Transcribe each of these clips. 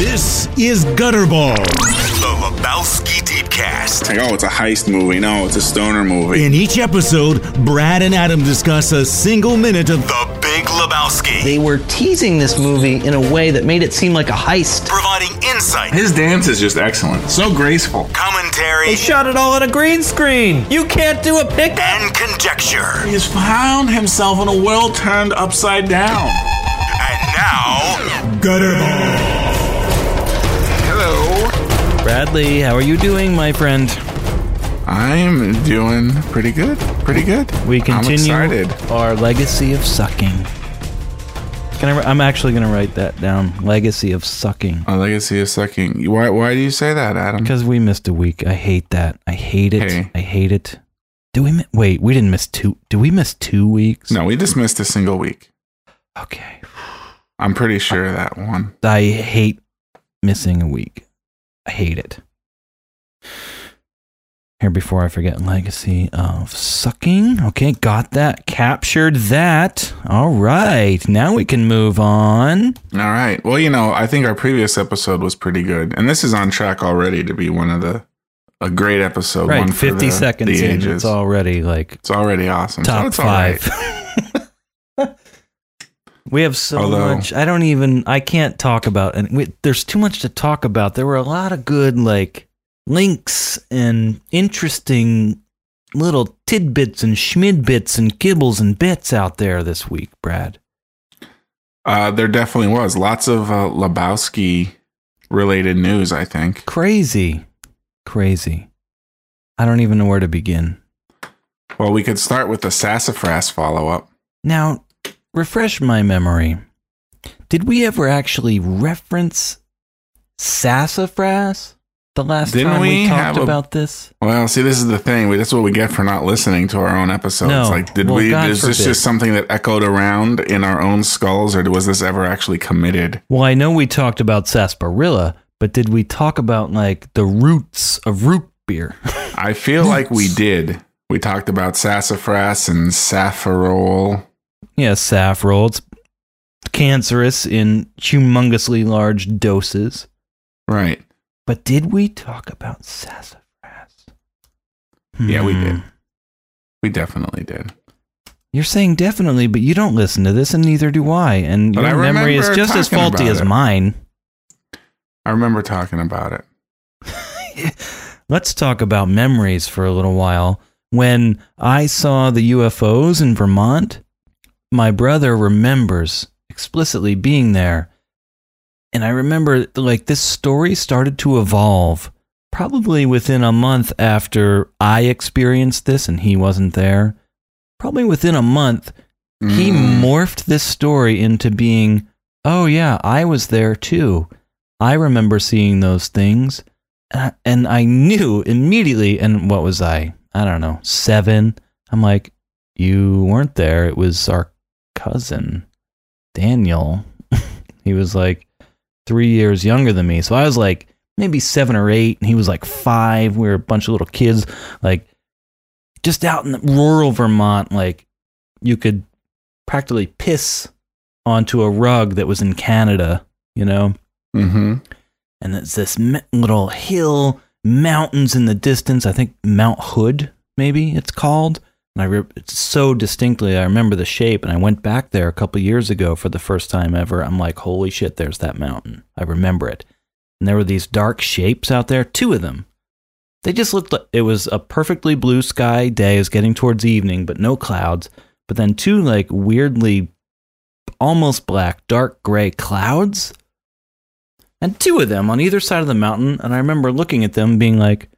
This is Gutterball. The Lebowski Deepcast. Like, oh, it's a heist movie. No, it's a stoner movie. In each episode, Brad and Adam discuss a single minute of The Big Lebowski. They were teasing this movie in a way that made it seem like a heist. Providing insight, His dance is just excellent. So graceful. commentary, They shot it all on a green screen. You can't do a pickup. and conjecture. He's found himself in a world turned upside down. And now, Gutterball. Bradley, how are you doing, my friend? I'm doing pretty good. Pretty good. We continue our legacy of sucking. Can I, I'm actually going to write that down. Legacy of sucking. A legacy of sucking. Why, why do you say that, Adam? Because we missed a week. I hate that. I hate it. Hey. I hate it. Do we mi- wait? We didn't miss two. Do we miss two weeks? No, we just missed a single week. Okay. I'm pretty sure of that one. I hate missing a week. I hate it. Here, before I forget, legacy of sucking. Okay, got that. Captured that. All right. Now we can move on. All right. Well, you know, I think our previous episode was pretty good, and this is on track already to be one of the a great episode. Right, one for 50 the- seconds The ages. It's already like It's already awesome. so top all right. we have so Although- much. I don't even. I can't talk about. And we, there's too much to talk about. There were a lot of good like links and interesting little tidbits and schmidbits and kibbles and bits out there this week, Brad. Uh, there definitely was lots of uh, Lebowski related news. I think. Crazy, crazy. I don't even know where to begin. Well, we could start with the sassafras follow up. Now, refresh my memory. Did we ever actually reference sassafras the last Didn't time we, we talked a- about this? Well, see, this is the thing. We, that's what we get for not listening to our own episodes. No. Like, did Well, we? God is this just something that echoed around in our own skulls, or was this ever actually committed? Well, I know we talked about sarsaparilla, but did we talk about like the roots of root beer? I feel like we did. We talked about sassafras and safrole. Yeah, safrole. It's cancerous in humongously large doses. Right. But did we talk about sassafras? Yeah, we Hmm. did. We definitely did. You're saying definitely, but you don't listen to this, and neither do I. And But your I memory is just as faulty as mine. I remember talking about it. Let's talk about memories for a little while. When I saw the UFOs in Vermont, my brother remembers explicitly being there. And I remember like this story started to evolve probably within a month after I experienced this and he wasn't there. Probably within a month, he Mm. morphed this story into being, oh, yeah, I was there too. I remember seeing those things. Uh, And I knew immediately. And what was I? I don't know, seven. I'm like, you weren't there. It was our cousin, Daniel. he was like three years younger than me. So I was like maybe seven or eight. And he was like five. We were a bunch of little kids, like just out in rural Vermont. Like you could practically piss onto a rug that was in Canada, you know? Mm-hmm. and it's this little hill, mountains in the distance. I think Mount Hood, maybe it's called. And I re- so distinctly, I remember the shape. And I went back there a couple years ago for the first time ever. I'm like, holy shit, there's that mountain. I remember it. And there were these dark shapes out there, two of them. They just looked like it was a perfectly blue sky day. It was getting towards evening, but no clouds. But then two like weirdly almost black, dark gray clouds and two of them on either side of the mountain. And I remember looking at them being like,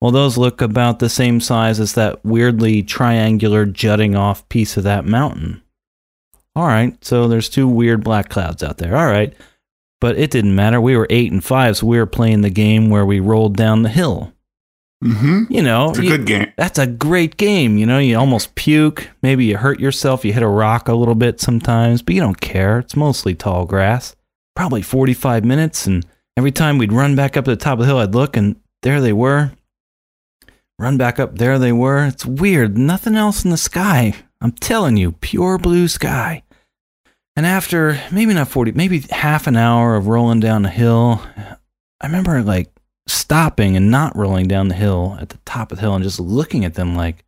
well, those look about the same size as that weirdly triangular jutting off piece of that mountain. All right, so there's two weird black clouds out there. All right. But it didn't matter. We were eight and five, so we were playing the game where we rolled down the hill. Mm-hmm. You know, It's a you- good game. that's a great game. You know, you almost puke. Maybe you hurt yourself. You hit a rock a little bit sometimes, but you don't care. It's mostly tall grass. Probably 45 minutes. And every time we'd run back up to the top of the hill, I'd look and there they were. Run back up, there they were. It's weird. Nothing else in the sky. I'm telling you, pure blue sky. And after maybe not 40, maybe half an hour of rolling down the hill, I remember like stopping and not rolling down the hill at the top of the hill and just looking at them like,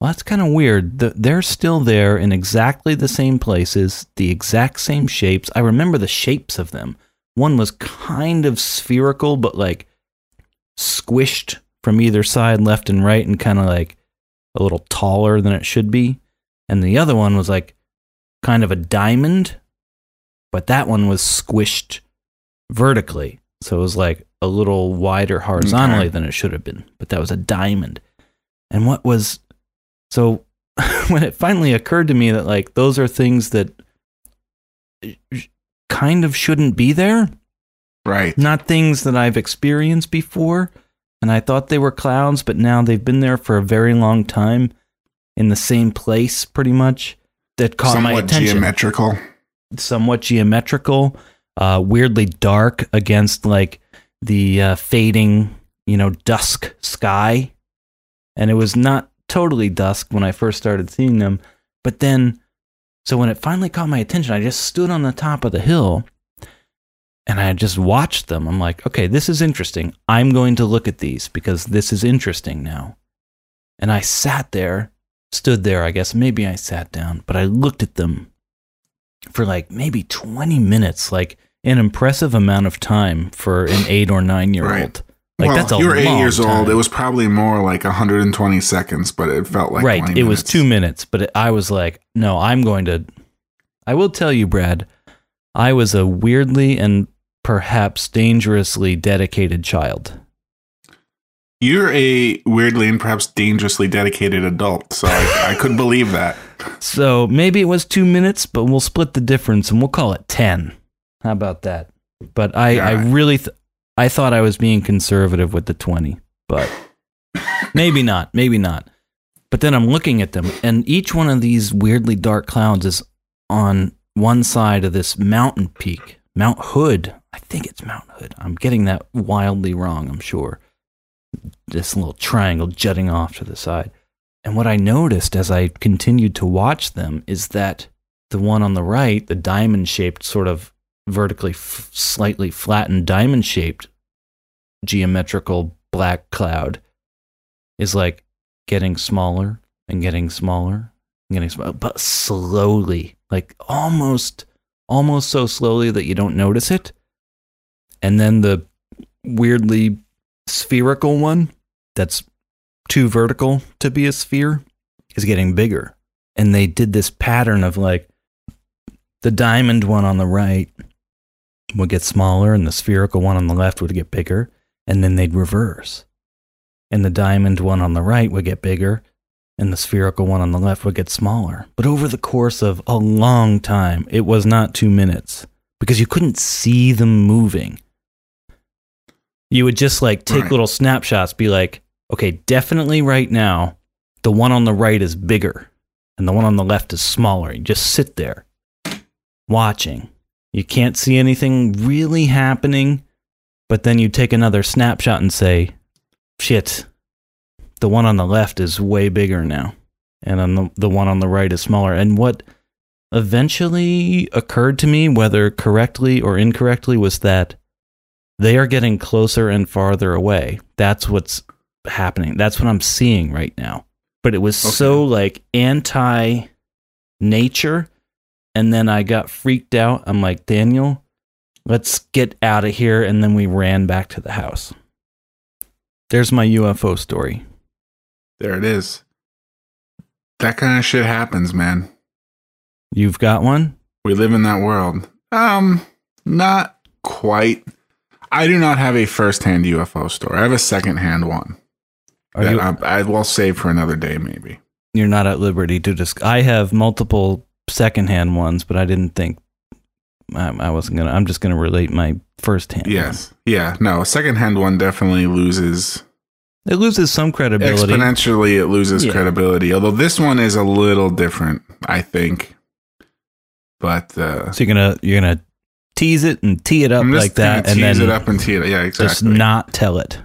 well, that's kind of weird. They're still there in exactly the same places, the exact same shapes. I remember the shapes of them. One was kind of spherical, but like squished from either side, left and right, and kind of like a little taller than it should be. And the other one was like kind of a diamond, but that one was squished vertically. So it was like a little wider horizontally Okay. than it should have been, but that was a diamond. And what was so when it finally occurred to me that like those are things that uh, kind of shouldn't be there, Right. not things that I've experienced before. And I thought they were clouds, but now they've been there for a very long time in the same place, pretty much. That caught my Somewhat attention. geometrical. Somewhat geometrical, uh, weirdly dark against like the uh, fading, you know, dusk sky. And it was not totally dusk when I first started seeing them. But then, so when it finally caught my attention, I just stood on the top of the hill and I just watched them. I'm like, okay, this is interesting. I'm going to look at these because this is interesting now. And I sat there, stood there, I guess. Maybe I sat down, but I looked at them for like maybe 20 minutes, like an impressive amount of time for an eight or nine year old. Right. Like well, that's a you were eight years old. It was probably more like 120 seconds, but it felt like right. 20 It was two minutes, but it, I was like, no, I'm going to. I will tell you, Brad, I was a weirdly and perhaps dangerously dedicated child. You're a weirdly and perhaps dangerously dedicated adult, so I, I could believe that. So maybe it was two minutes, but we'll split the difference and we'll call it 10. How about that? But I, I really, th- I thought I was being conservative with the 20, but maybe not, maybe not. But then I'm looking at them, and each one of these weirdly dark clouds is on one side of this mountain peak, Mount Hood. I think it's Mount Hood. I'm getting that wildly wrong, I'm sure. This little triangle jutting off to the side. And what I noticed as I continued to watch them is that the one on the right, the diamond shaped, sort of vertically, f- slightly flattened diamond shaped geometrical black cloud, is like getting smaller and getting smaller and getting smaller, but slowly, like almost, almost so slowly that you don't notice it. And then the weirdly spherical one that's too vertical to be a sphere is getting bigger. And they did this pattern of like the diamond one on the right would get smaller and the spherical one on the left would get bigger. And then they'd reverse. And the diamond one on the right would get bigger and the spherical one on the left would get smaller. But over the course of a long time, it was not two minutes because you couldn't see them moving. You would just like take Right. little snapshots, be like, okay, definitely right now, the one on the right is bigger and the one on the left is smaller. You just sit there watching. You can't see anything really happening, but then you take another snapshot and say, shit, the one on the left is way bigger now. And then the, the one on the right is smaller. And what eventually occurred to me, whether correctly or incorrectly, was that they are getting closer and farther away. That's what's happening. That's what I'm seeing right now. But it was so like anti nature. And then I got freaked out. I'm like, Daniel, let's get out of here. And then we ran back to the house. There's my UFO story. There it is. That kind of shit happens, man. You've got one? We live in that world. Um, not quite. I do not have a first-hand UFO story. I have a second-hand one Are that you, I, I will save for another day, maybe. you're not at liberty to just. I have multiple second-hand ones, but I didn't think I, I wasn't gonna. I'm just gonna relate my first-hand. Yes, yeah, no. A second-hand one definitely loses it loses some credibility. exponentially. It loses Yeah. credibility. Although this one is a little different, I think. But uh, So you're gonna you're gonna tease it and tee it up like that, and tease then it up and tee it. Yeah, exactly. just not tell it.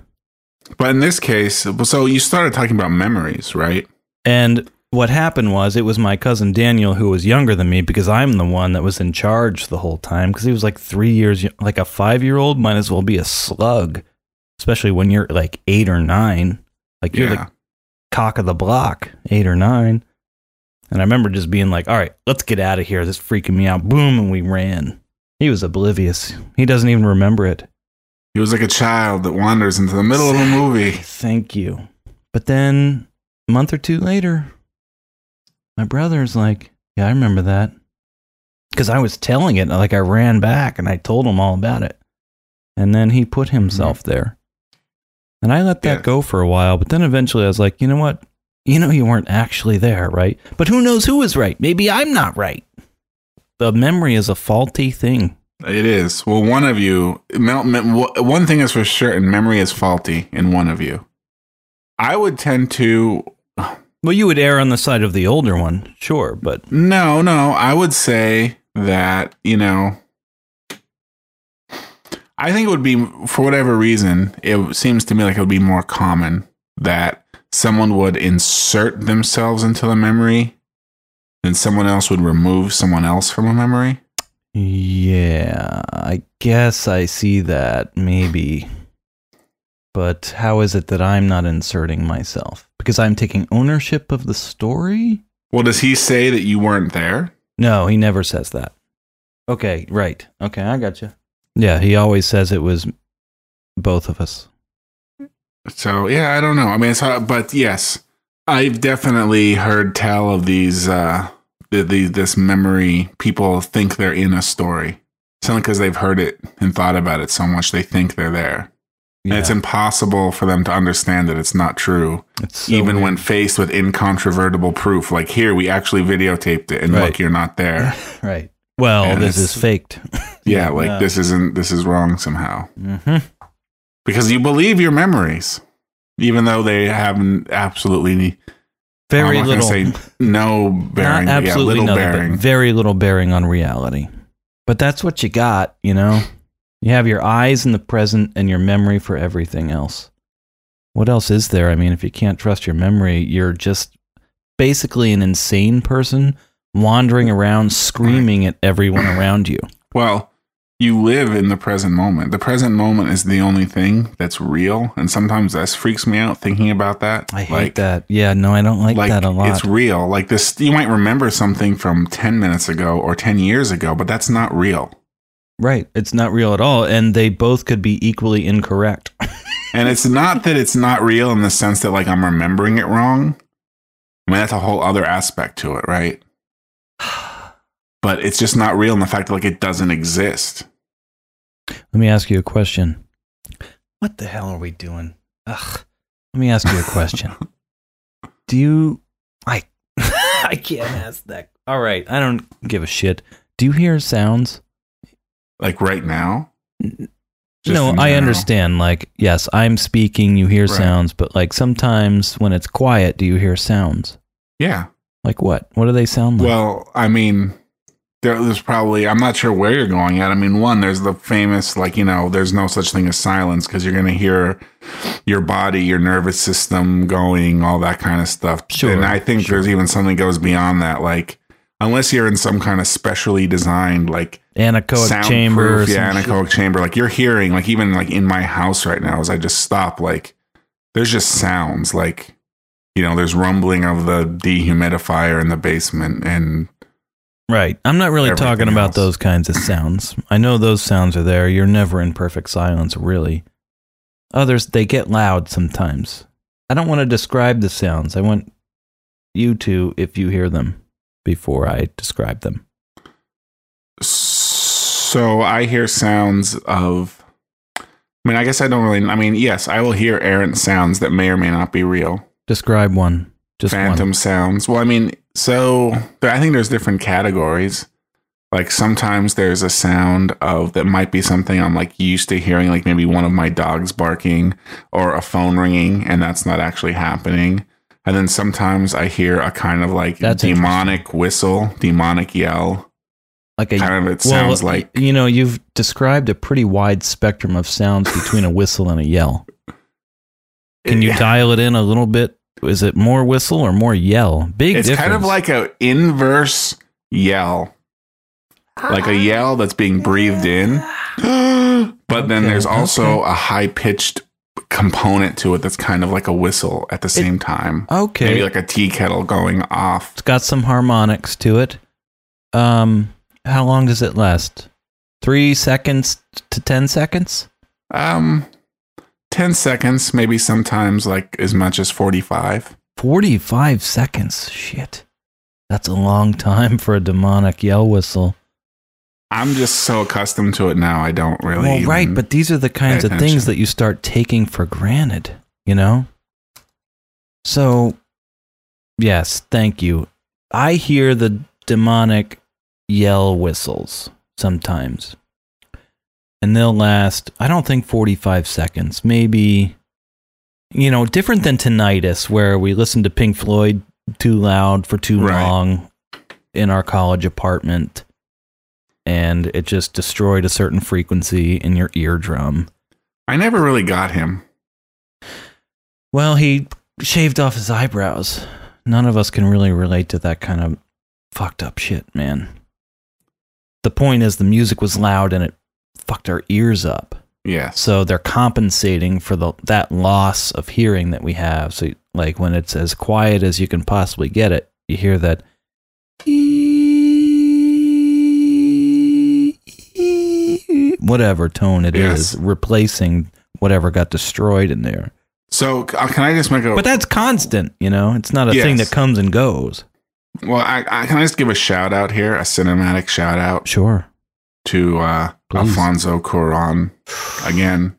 but in this case, so you started talking about memories, right? And what happened was it was my cousin Daniel who was younger than me because I'm the one that was in charge the whole time because he was like three years like a five year old might as well be a slug, especially when you're like eight or nine. Like you're Yeah. the cock of the block, eight or nine. And I remember just being like, "All right, let's get out of here. This is freaking me out." Boom, and we ran. He was oblivious. He doesn't even remember it. He was like a child that wanders into the middle of a movie. Thank you. But then a month or two later, my brother's like, Yeah, I remember that. Because I was telling it, like I ran back and I told him all about it. And then he put himself mm-hmm. there. And I let that Yeah. go for a while. But then eventually I was like, You know what? You know, you weren't actually there, right? But who knows who was right? Maybe I'm not right. The memory is a faulty thing. It is. Well, one of you, mel- me- w- one thing is for certain memory is faulty in one of you. I would tend to, Well, you would err on the side of the older one, sure, but no, no, I would say that, you know, I think it would be, for whatever reason, it seems to me like it would be more common that someone would insert themselves into the memory than someone else would remove someone else from a memory. Yeah, I guess I see that, maybe. But how is it that I'm not inserting myself? Because I'm taking ownership of the story? Well, does he say that you weren't there? No, he never says that. Okay, right. Okay, I got you. Yeah, he always says it was both of us. So yeah, I don't know. I mean, it's hard, but yes, I've definitely heard tell of these. uh the, the this memory. People think they're in a story, simply because they've heard it and thought about it so much. They think they're there, and it's impossible for them to understand that it's not true, it's so even weird. when faced with incontrovertible proof. Like here, we actually videotaped it, and Right. look, you're not there. Right. Well, And this is faked. Yeah, like Yeah. this isn't. This is wrong somehow. hmm because you believe your memories, even though they have absolutely Very I'm little. say no bearing, Not absolutely yeah, little nothing, bearing. very little bearing on reality. But that's what you got, you know? You have your eyes in the present and your memory for everything else. What else is there? I mean, if you can't trust your memory, you're just basically an insane person wandering around screaming at everyone around you. well, you live in the present moment. The present moment is the only thing that's real, and sometimes that freaks me out thinking about that. I hate like, that. Yeah, no, I don't like, Like that a lot. it's real. Like this, you might remember something from ten minutes ago or ten years ago, but that's not real. right. It's not real at all. And they both could be equally incorrect. And it's not that it's not real in the sense that like I'm remembering it wrong. I mean, that's a whole other aspect to it, right? But it's just not real in the fact that like it doesn't exist. Let me ask you a question. What the hell are we doing? Ugh. Let me ask you a question. Do you I I can't ask that. All right, I don't give a shit. Do you hear sounds? Like right now. Just no, I general. understand. Like, yes, I'm speaking, you hear Right. sounds, but like sometimes when it's quiet, do you hear sounds? Yeah. Like what? What do they sound like? Well, I mean, there, there's probably I'm not sure where you're going at. I mean, one, there's the famous like you know, there's no such thing as silence because you're going to hear your body, your nervous system going, all that kind of stuff. Sure, and I think sure. there's even something that goes beyond that. Like, unless you're in some kind of specially designed like anechoic chamber. yeah, anechoic chamber, like you're hearing, like even like in my house right now, as I just stop, like there's just sounds like you know, there's rumbling of the dehumidifier in the basement and Right. I'm not really everything talking about else. those kinds of sounds. I know those sounds are there. You're never in perfect silence, really. Others, they get loud sometimes. I don't want to describe the sounds. I want you to, if you hear them, before I describe them. So I hear sounds of. I mean, I guess I don't really. I mean, yes, I will hear errant sounds that may or may not be real. Describe one. Just Phantom one. sounds. Well, I mean, so I think there's different categories. Like sometimes there's a sound of that might be something I'm like used to hearing, like maybe one of my dogs barking or a phone ringing, and that's not actually happening. And then sometimes I hear a kind of like That's demonic whistle, demonic yell. Like a Kind of it well, sounds like you know, you've described a pretty wide spectrum of sounds between a whistle and a yell. Can you dial it in a little bit is it more whistle or more yell? Big It's difference. kind of like a inverse yell, like a yell that's being breathed in. but then Okay, there's also a high pitched component to it that's kind of like a whistle at the same time. okay. Maybe like a tea kettle going off. it's got some harmonics to it. Um, how long does it last? Three seconds to ten seconds. Um, 10 seconds, maybe sometimes like as much as 45. Forty-five seconds. Shit, that's a long time for a demonic yell whistle. I'm just so accustomed to it now. I don't really. Well, right, but these are the kinds of things that you start taking for granted, you know? So, yes, thank you. I hear the demonic yell whistles sometimes. And they'll last, I don't think 45 seconds, maybe, you know, different than tinnitus, where we listen to Pink Floyd too loud for too Right. long in our college apartment and it just destroyed a certain frequency in your eardrum. I never really got him. Well, he shaved off his eyebrows. None of us can really relate to that kind of fucked up shit, man. The point is, the music was loud and it fucked our ears up. Yeah. So they're compensating for the that loss of hearing that we have. So, like when it's as quiet as you can possibly get it, you hear that whatever tone it is, Yes. replacing whatever got destroyed in there. So uh, can I just make a? But that's constant, you know. It's not a thing that comes and goes. well, I, I can I just give a shout out here, a cinematic shout out Sure. to uh, Please. Alfonso Cuarón again,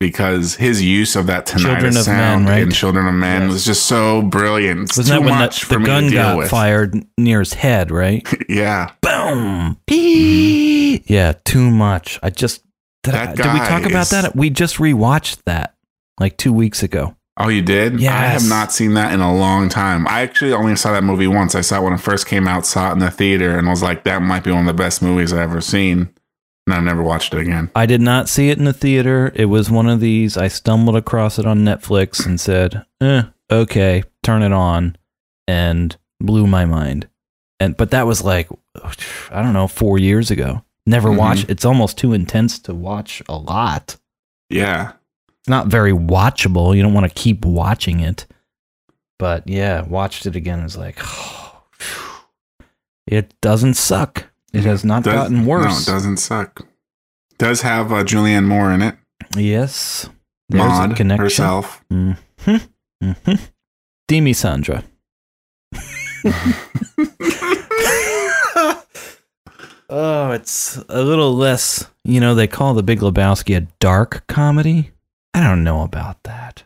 because his use of that tinnitus of sound Men, right? in Children of Men Yes. was just so brilliant. It's Wasn't too that when much the, the gun got with. fired near his head, right? Yeah, Boom. Mm-hmm. Pee. Yeah, too much. I just did, I- did we talk about is- that? We just rewatched that like two weeks ago. Oh, you did? Yeah. I have not seen that in a long time. I actually only saw that movie once. I saw it when it first came out, saw it in the theater, and was like, that might be one of the best movies I've ever seen. And I've never watched it again. I did not see it in the theater. It was one of these. I stumbled across it on Netflix and said, eh, okay, turn it on, and blew my mind. And but that was like, I don't know, four years ago. Never Mhm. watched. It's almost too intense to watch a lot. Yeah. It's not very watchable. You don't want to keep watching it. But yeah, watched it again. It's like, it doesn't suck. It has not Does- gotten worse. No, it doesn't suck. Does have uh, Julianne Moore in it. Yes. There's a connection. herself. Mm-hmm. Mm-hmm. Demi Sandra. oh, it's a little less. You know, they call The Big Lebowski a dark comedy. I don't know about that.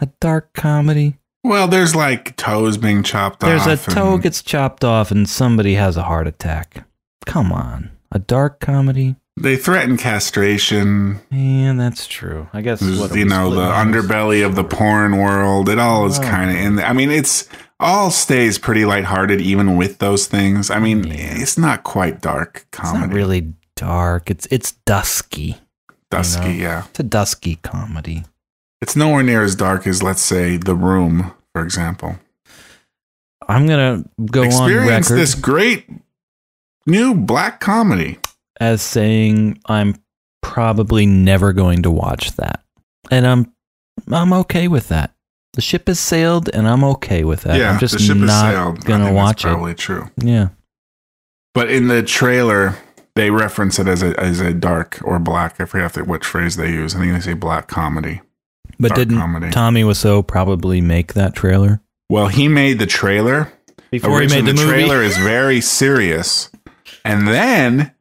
A dark comedy. Well, there's like toes being chopped off. There's a off. toe and gets chopped off and somebody has a heart attack. Come on, a dark comedy. They threaten castration. Yeah, that's true. I guess what are you know, the underbelly of the porn world. It all is Oh. kind of in there. I mean, it's all stays pretty lighthearted even with those things. I mean, Yeah. it's not quite dark It's comedy. not really dark. It's it's dusky. dusky, you know. yeah. It's a dusky comedy. It's nowhere near as dark as, let's say, The Room, for example. I'm gonna go on Experience record this great new black comedy. as saying I'm probably never going to watch that, and I'm I'm okay with that. The ship has sailed, and I'm okay with that. I'm just the ship not sailed. Gonna think that's watch it. Probably true. Yeah, But in the trailer, they reference it as a as a dark or black. I forget if- which phrase they use. I think they say black comedy. But Dark didn't comedy. Tommy Wiseau probably make that trailer Well, he made the trailer. before he made the, movie? The trailer is very serious, and then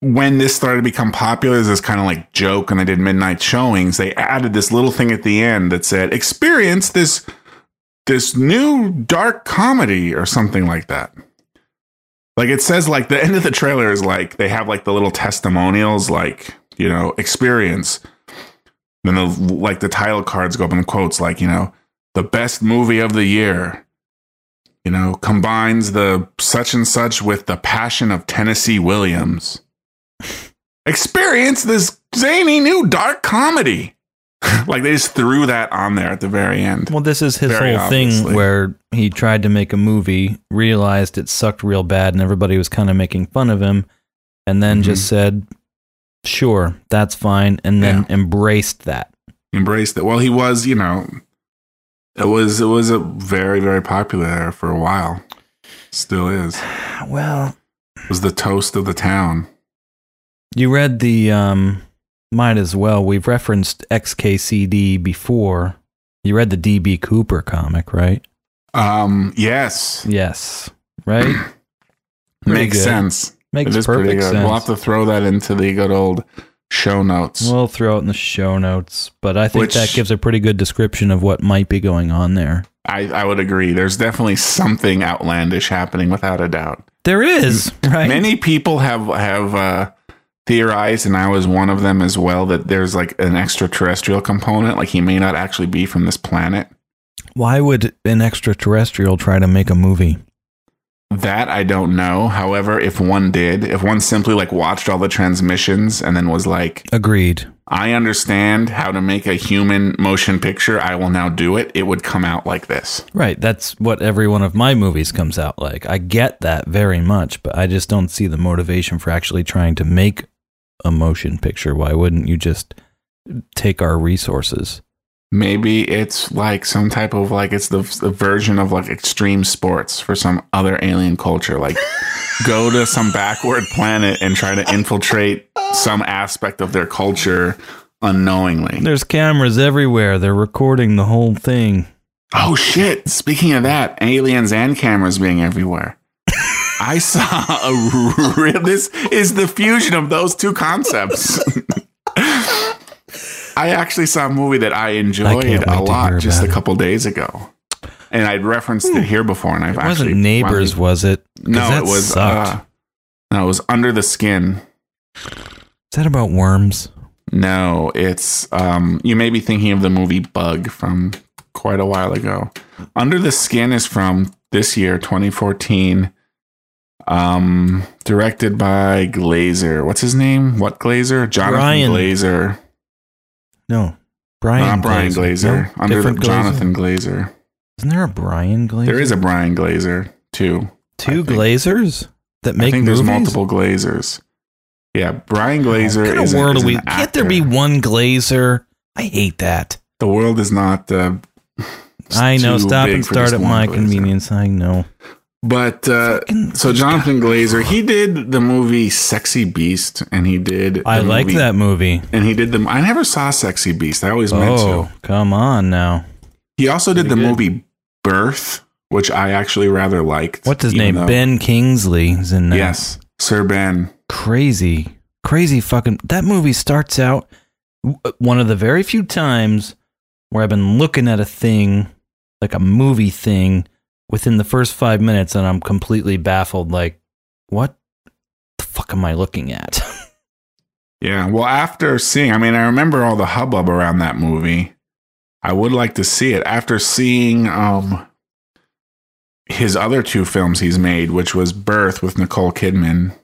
when this started to become popular as this kind of like joke, and they did midnight showings, they added this little thing at the end that said, "Experience this this new dark comedy" or something like that. Like it says, like the end of the trailer is like they have like the little testimonials, like you know, experience. Then the like the title cards go up in the quotes, like you know, the best movie of the year you know, combines the such and such with the passion of Tennessee Williams. Experience this zany new dark comedy. like they just threw that on there at the very end. Well, this is his Very whole obviously. thing where he tried to make a movie, realized it sucked real bad, and everybody was kind of making fun of him, and then mm-hmm. just said, "Sure, that's fine," and then Yeah. embraced that. Embraced it. Well, he was, you know, it was it was a very very popular there for a while. Still is. Well, It was the toast of the town. you read the um, might as well. We've referenced XKCD before. You read the DB Cooper comic, right? Um, yes, Yes, right. Makes good. sense. Makes it is pretty perfect sense. We'll have to throw that into the good old show notes. We'll throw it in the show notes, but I think Which- that gives a pretty good description of what might be going on there. I, I would agree. There's definitely something outlandish happening, without a doubt. There is, right? Many people have have uh, theorized, and I was one of them as well, that there's like an extraterrestrial component. Like he may not actually be from this planet. Why would an extraterrestrial try to make a movie? That I don't know. However, if one did, if one simply like watched all the transmissions and then was like, Agreed. I understand how to make a human motion picture, I will now do it, it would come out like this. Right. That's what every one of my movies comes out like. I get that very much, but I just don't see the motivation for actually trying to make a motion picture. Why wouldn't you just take our resources? Maybe it's like some type of like it's the, the version of like extreme sports for some other alien culture. Like go to some backward planet and try to infiltrate some aspect of their culture unknowingly. There's cameras everywhere. They're recording the whole thing. Oh shit! Speaking of that, aliens and cameras being everywhere. I saw a. This is the fusion of those two concepts. I actually saw a movie that I enjoyed can't a lot just a couple days ago, and I'd referenced it here before, and I've It actually wasn't neighbors, finally- was it? no, that it was. Uh, no, it was under the skin. Is that about worms? No, it's um you may be thinking of the movie Bug from quite a while ago. Under the Skin is from this year, 2014. Um directed by Glazer. What's his name? What Glazer? Jonathan Brian Glazer. No. Brian Not Brian Glazer. No? Under the Different Glazer? Jonathan Glazer. Isn't there a Brian Glazer? There is a Brian Glazer too. two Glazers that make I think movies? there's multiple Glazers. Yeah, Brian Glazer What kind is, of a- world is are we? an Can't there be one Glazer? I hate that. The world is not uh, I know. Stop and start at my Glazer. convenience. I know. But uh, so Jonathan Glazer, he did the movie Sexy Beast, and he did. the I like movie- that movie. And he did the. I never saw Sexy Beast. I always meant Oh, to. come on now. He also did the good. movie Birth, which I actually rather liked. What's his name? though- Ben Kingsley is in that. Yes, Sir Ben. Crazy, crazy fucking. That movie starts out one of the very few times where I've been looking at a thing, like a movie thing, within the first five minutes, and I'm completely baffled. Like, what the fuck am I looking at? Yeah. Well, after seeing, I mean, I remember all the hubbub around that movie. I would like to see it after seeing um his other two films he's made, which was Birth with Nicole Kidman,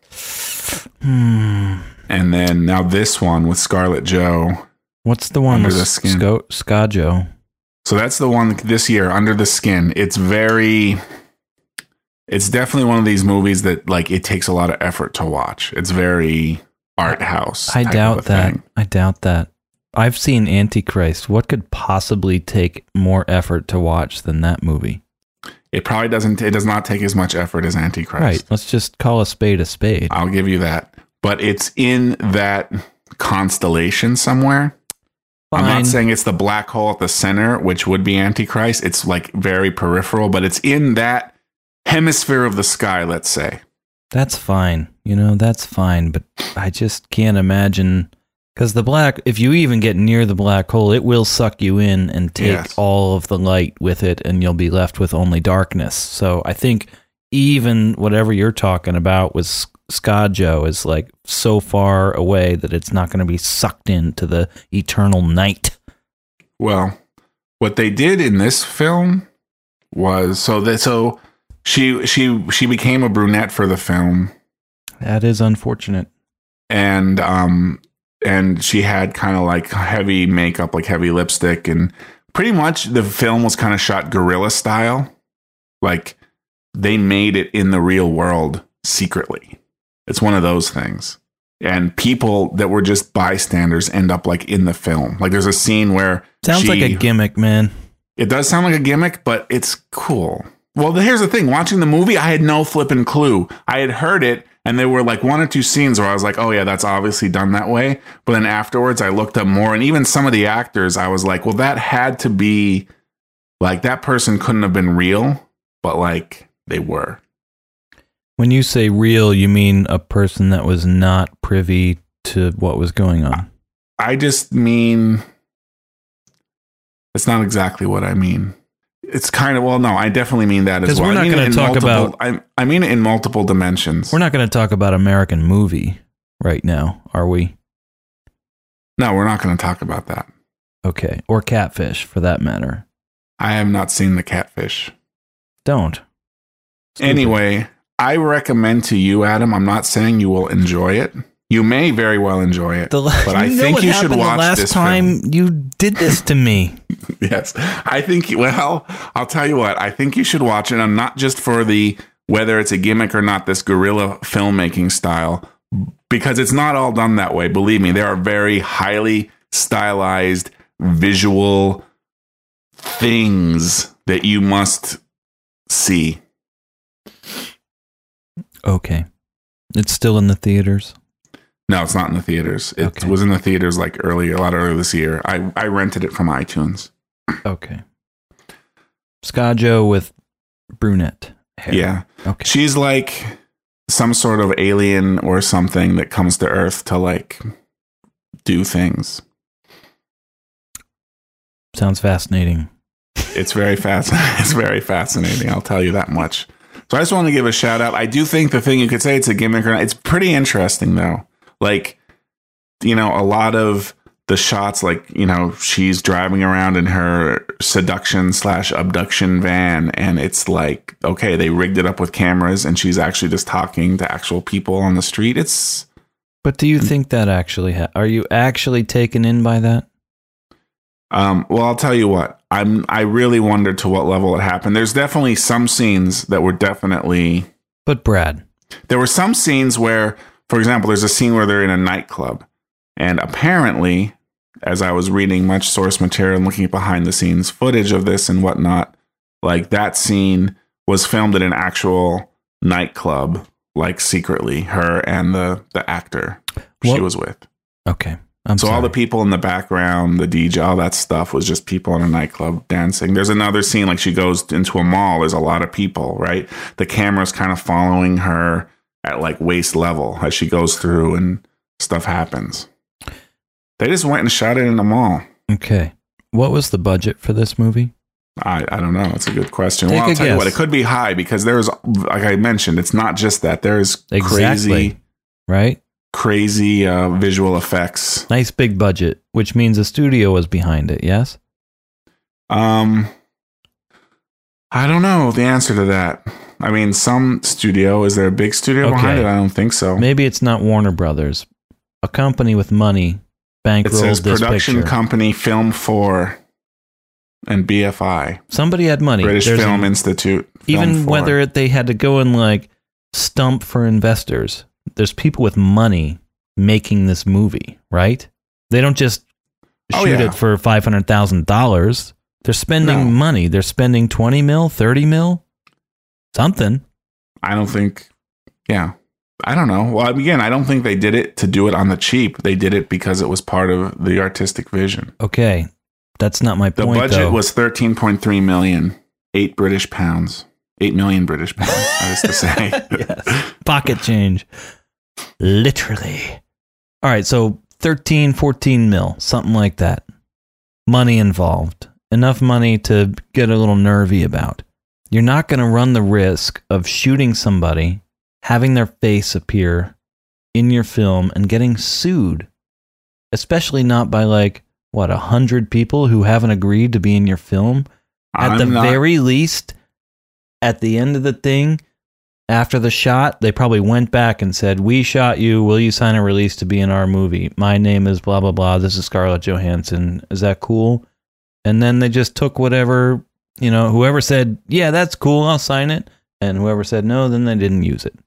hmm. and then now this one with Scarlett Joe. What's the one with the Skin. Sco- ScarJo? So that's the one this year, Under the Skin. It's very, it's definitely one of these movies that like it takes a lot of effort to watch. It's very art house. I doubt that. thing. I doubt that. I've seen Antichrist. What could possibly take more effort to watch than that movie? It probably doesn't. It does not take as much effort as Antichrist. Right. Let's just call a spade a spade. I'll give you that. But it's in that constellation somewhere. I'm not saying it's the black hole at the center, which would be Antichrist. It's like very peripheral, but it's in that hemisphere of the sky, let's say. That's fine. You know, that's fine. But I just can't imagine. Because the black, if you even get near the black hole, it will suck you in and take Yes. all of the light with it, and you'll be left with only darkness. So I think even whatever you're talking about with S- ScarJo is like so far away that it's not going to be sucked into the eternal night. Well, what they did in this film was so that so she she she became a brunette for the film That is unfortunate. and um and she had kind of like heavy makeup, like heavy lipstick, and pretty much the film was kind of shot guerrilla style. Like they made it in the real world secretly. It's one of those things. And people that were just bystanders end up like in the film. Like there's a scene where Sounds like a gimmick, man. it does sound like a gimmick, but it's cool. Well, here's the thing: watching the movie, I had no flipping clue. I had heard it, and there were like one or two scenes where I was like, "Oh yeah, that's obviously done that way." But then afterwards, I looked up more, and even some of the actors, I was like, "Well, that had to be like that person couldn't have been real, but like they were." When you say real, you mean a person that was not privy to what was going on. I just mean it's not exactly what I mean. It's kind of well, no, I definitely mean that as well. we're I not mean gonna in talk multiple- about- I, I mean it in multiple dimensions. We're not going to talk about American movie right now, are we? No, we're not going to talk about that. Okay. Or catfish for that matter. I have not seen the catfish. Don't. Stupid. Anyway, I recommend to you, Adam. I'm not saying you will enjoy it. You may very well enjoy it, la- but I you think you should watch the last this time film. you did this to me. Yes, I think. Well, I'll tell you what. I think you should watch it, and I'm not just for the whether it's a gimmick or not. This guerrilla filmmaking style, because it's not all done that way. Believe me, there are very highly stylized visual things that you must see. Okay. It's still in the theaters. No, it's not in the theaters. It Okay. was in the theaters like earlier, a lot earlier this year. I, I rented it from iTunes. Okay. ScarJo with brunette hair. Yeah. Okay. She's like some sort of alien or something that comes to Earth to like do things. Sounds fascinating. It's very fast. it's very fascinating. I'll tell you that much. So I just want to give a shout out. I do think the thing you could say it's a gimmick or not. It's pretty interesting though. Like, you know, a lot of the shots, like you know, she's driving around in her seduction slash abduction van, and it's like, okay, they rigged it up with cameras, and she's actually just talking to actual people on the street. It's But do you think that actually ha- are you actually taken in by that? Um, well, I'll tell you what. I'm. I really wonder to what level it happened. There's definitely some scenes that were definitely. But Brad, There were some scenes where, for example, there's a scene where they're in a nightclub, and apparently, as I was reading much source material and looking at behind the scenes footage of this and whatnot, like that scene was filmed at an actual nightclub, like secretly, her and the the actor she was with. okay. I'm So sorry. all the people in the background, the DJ, all that stuff was just people in a nightclub dancing. There's another scene like she goes into a mall. There's a lot of people, right? The camera's kind of following her at like waist level as she goes through and stuff happens. They just went and shot it in the mall. Okay. What was the budget for this movie? I, I don't know. It's a good question. Take well, I'll tell you what, it could be high because there's, like I mentioned, it's not just that. There's Exactly. crazy, Right? Crazy uh, visual effects. Nice big budget, which means a studio was behind it, yes? Um, I don't know the answer to that. I mean, some studio is there a big studio behind it? I don't think so. Maybe it's not Warner Brothers. A company with money It bankrolled says production picture. company Film Four and BFI Somebody had money. British There's Film an- Institute. Film even 4. whether they had to go and like stump for investors. There's people with money making this movie, right? They don't just Oh, shoot yeah. it for five hundred thousand dollars. They're spending No. money. They're spending twenty mil, thirty mil, something. I don't think. Yeah, I don't know. Well, again, I don't think they did it to do it on the cheap. They did it because it was part of the artistic vision. Okay, that's not my The point. The budget though. was thirteen point three million, eight British pounds, eight million British pounds. I was to say. yes. Pocket change. Literally. All right, so 13, 14 mil, something like that. Money involved. Enough money to get a little nervy about. You're not going to run the risk of shooting somebody, having their face appear in your film, and getting sued. Especially not by like, what, a hundred people who haven't agreed to be in your film? At I'm the not- very least, at the end of the thing, after the shot, they probably went back and said, "We shot you. Will you sign a release to be in our movie? My name is blah blah blah. This is Scarlett Johansson. Is that cool?" And then they just took whatever you know. Whoever said, "Yeah, that's cool. I'll sign it," and whoever said no, then they didn't use it.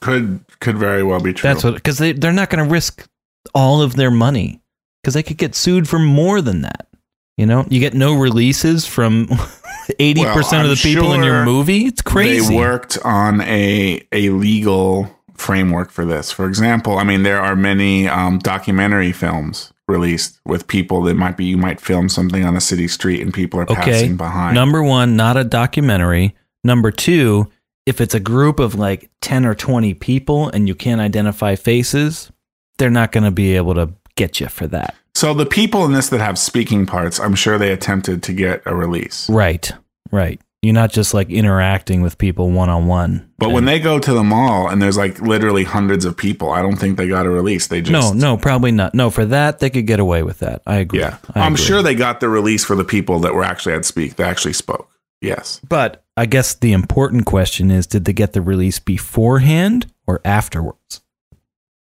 Could could very well be true. That's what because they they're not going to risk all of their money because they could get sued for more than that. You know, you get no releases from eighty percent of I'm the people in your movie. It's crazy. They worked on a a legal framework for this. For example, I mean, there are many um, documentary films released with people that might be you might film something on a city street and people are Okay. passing behind. Number one, not a documentary. Number two, if it's a group of like 10 or 20 people and you can't identify faces, they're not going to be able to get you for that. So the people in this that have speaking parts, I'm sure they attempted to get a release. Right. Right. You're not just like interacting with people one on one. But when they go to the mall and there's like literally hundreds of people, I don't think they got a release. They just No, no, probably not. No, for that they could get away with that. I agree. Yeah, I I'm agree. sure they got the release for the people that were actually at speak. That actually spoke. Yes. But I guess the important question is did they get the release beforehand or afterwards?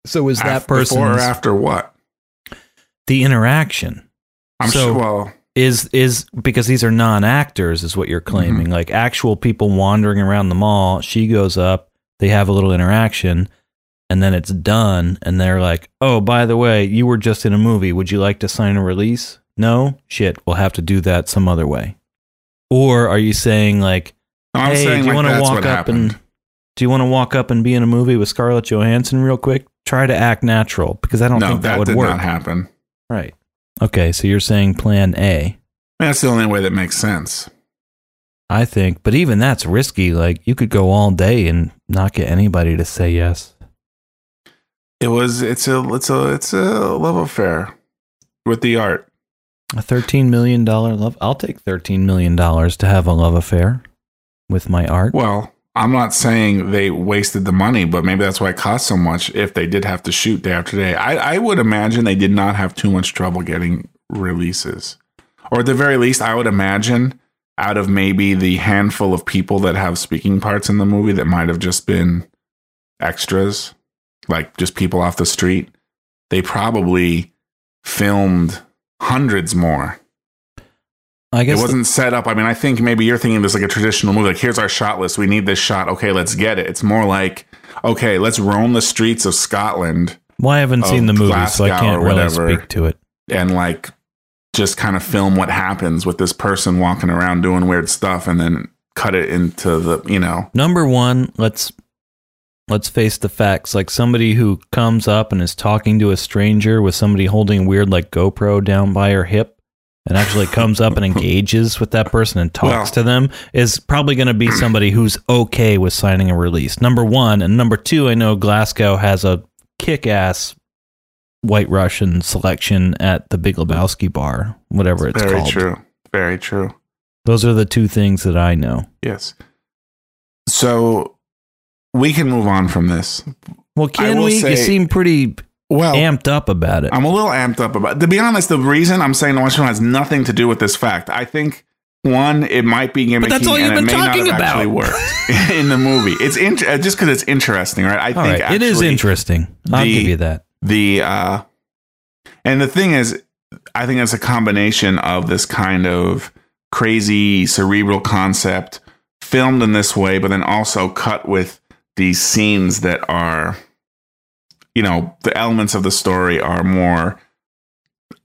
So is that person before or after what? The interaction? I'm So- sure. Well, is is because these are non-actors is what you're claiming Mm-hmm. like actual people wandering around the mall she goes up they have a little interaction and then it's done and they're like oh by the way you were just in a movie would you like to sign a release no shit we'll have to do that some other way or are you saying like no, hey saying do you like want to walk up happened. and do you want to walk up and be in a movie with Scarlett Johansson real quick try to act natural because I don't no, think that, that, would work not happen. Right okay so you're saying plan A That's the only way that makes sense. I think, but even that's risky. Like you could go all day and not get anybody to say yes. It was. It's a. It's a. It's a love affair with the art. A thirteen million dollar love. I'll take thirteen million dollars to have a love affair with my art. Well, I'm not saying they wasted the money, but maybe that's why it cost so much. If they did have to shoot day after day, I, I would imagine they did not have too much trouble getting releases, or at the very least, I would imagine out of maybe the handful of people that have speaking parts in the movie that might have just been extras, like just people off the street, they probably filmed hundreds more. I guess It wasn't set up. I mean, I think maybe you're thinking this like a traditional movie. Like, here's our shot list. We need this shot. Okay, let's get it. It's more like, okay, let's roam the streets of Scotland well, I haven't seen the movie, so I can't really whatever. speak to it. and like just kind of film what happens with this person walking around doing weird stuff, and then cut it into the you know. Number one, let's let's face the facts. Like somebody who comes up and is talking to a stranger with somebody holding weird like GoPro down by her hip and actually comes up and engages with that person and talks to them is probably going to be somebody who's okay with signing a release. Number one. And number two, I know Glasgow has a kick ass white Russian selection at the Big Lebowski bar, whatever it's Very called. Very true. Very true. Those are the two things that I know. Yes. So we can move on from this. Well, can we? you say- seem pretty Well, amped up about it. I'm a little amped up about. To be honest, the reason I'm saying the one show has nothing to do with this fact. I think one, it might be gimmicky, that's all you've been talking about. actually worked in the movie. It's in, uh, just because it's interesting, right? I All think right, it is interesting. I'll the- give you that. The uh, and the thing is, I think it's a combination of this kind of crazy cerebral concept filmed in this way, but then also cut with these scenes that are, you know, the elements of the story are more.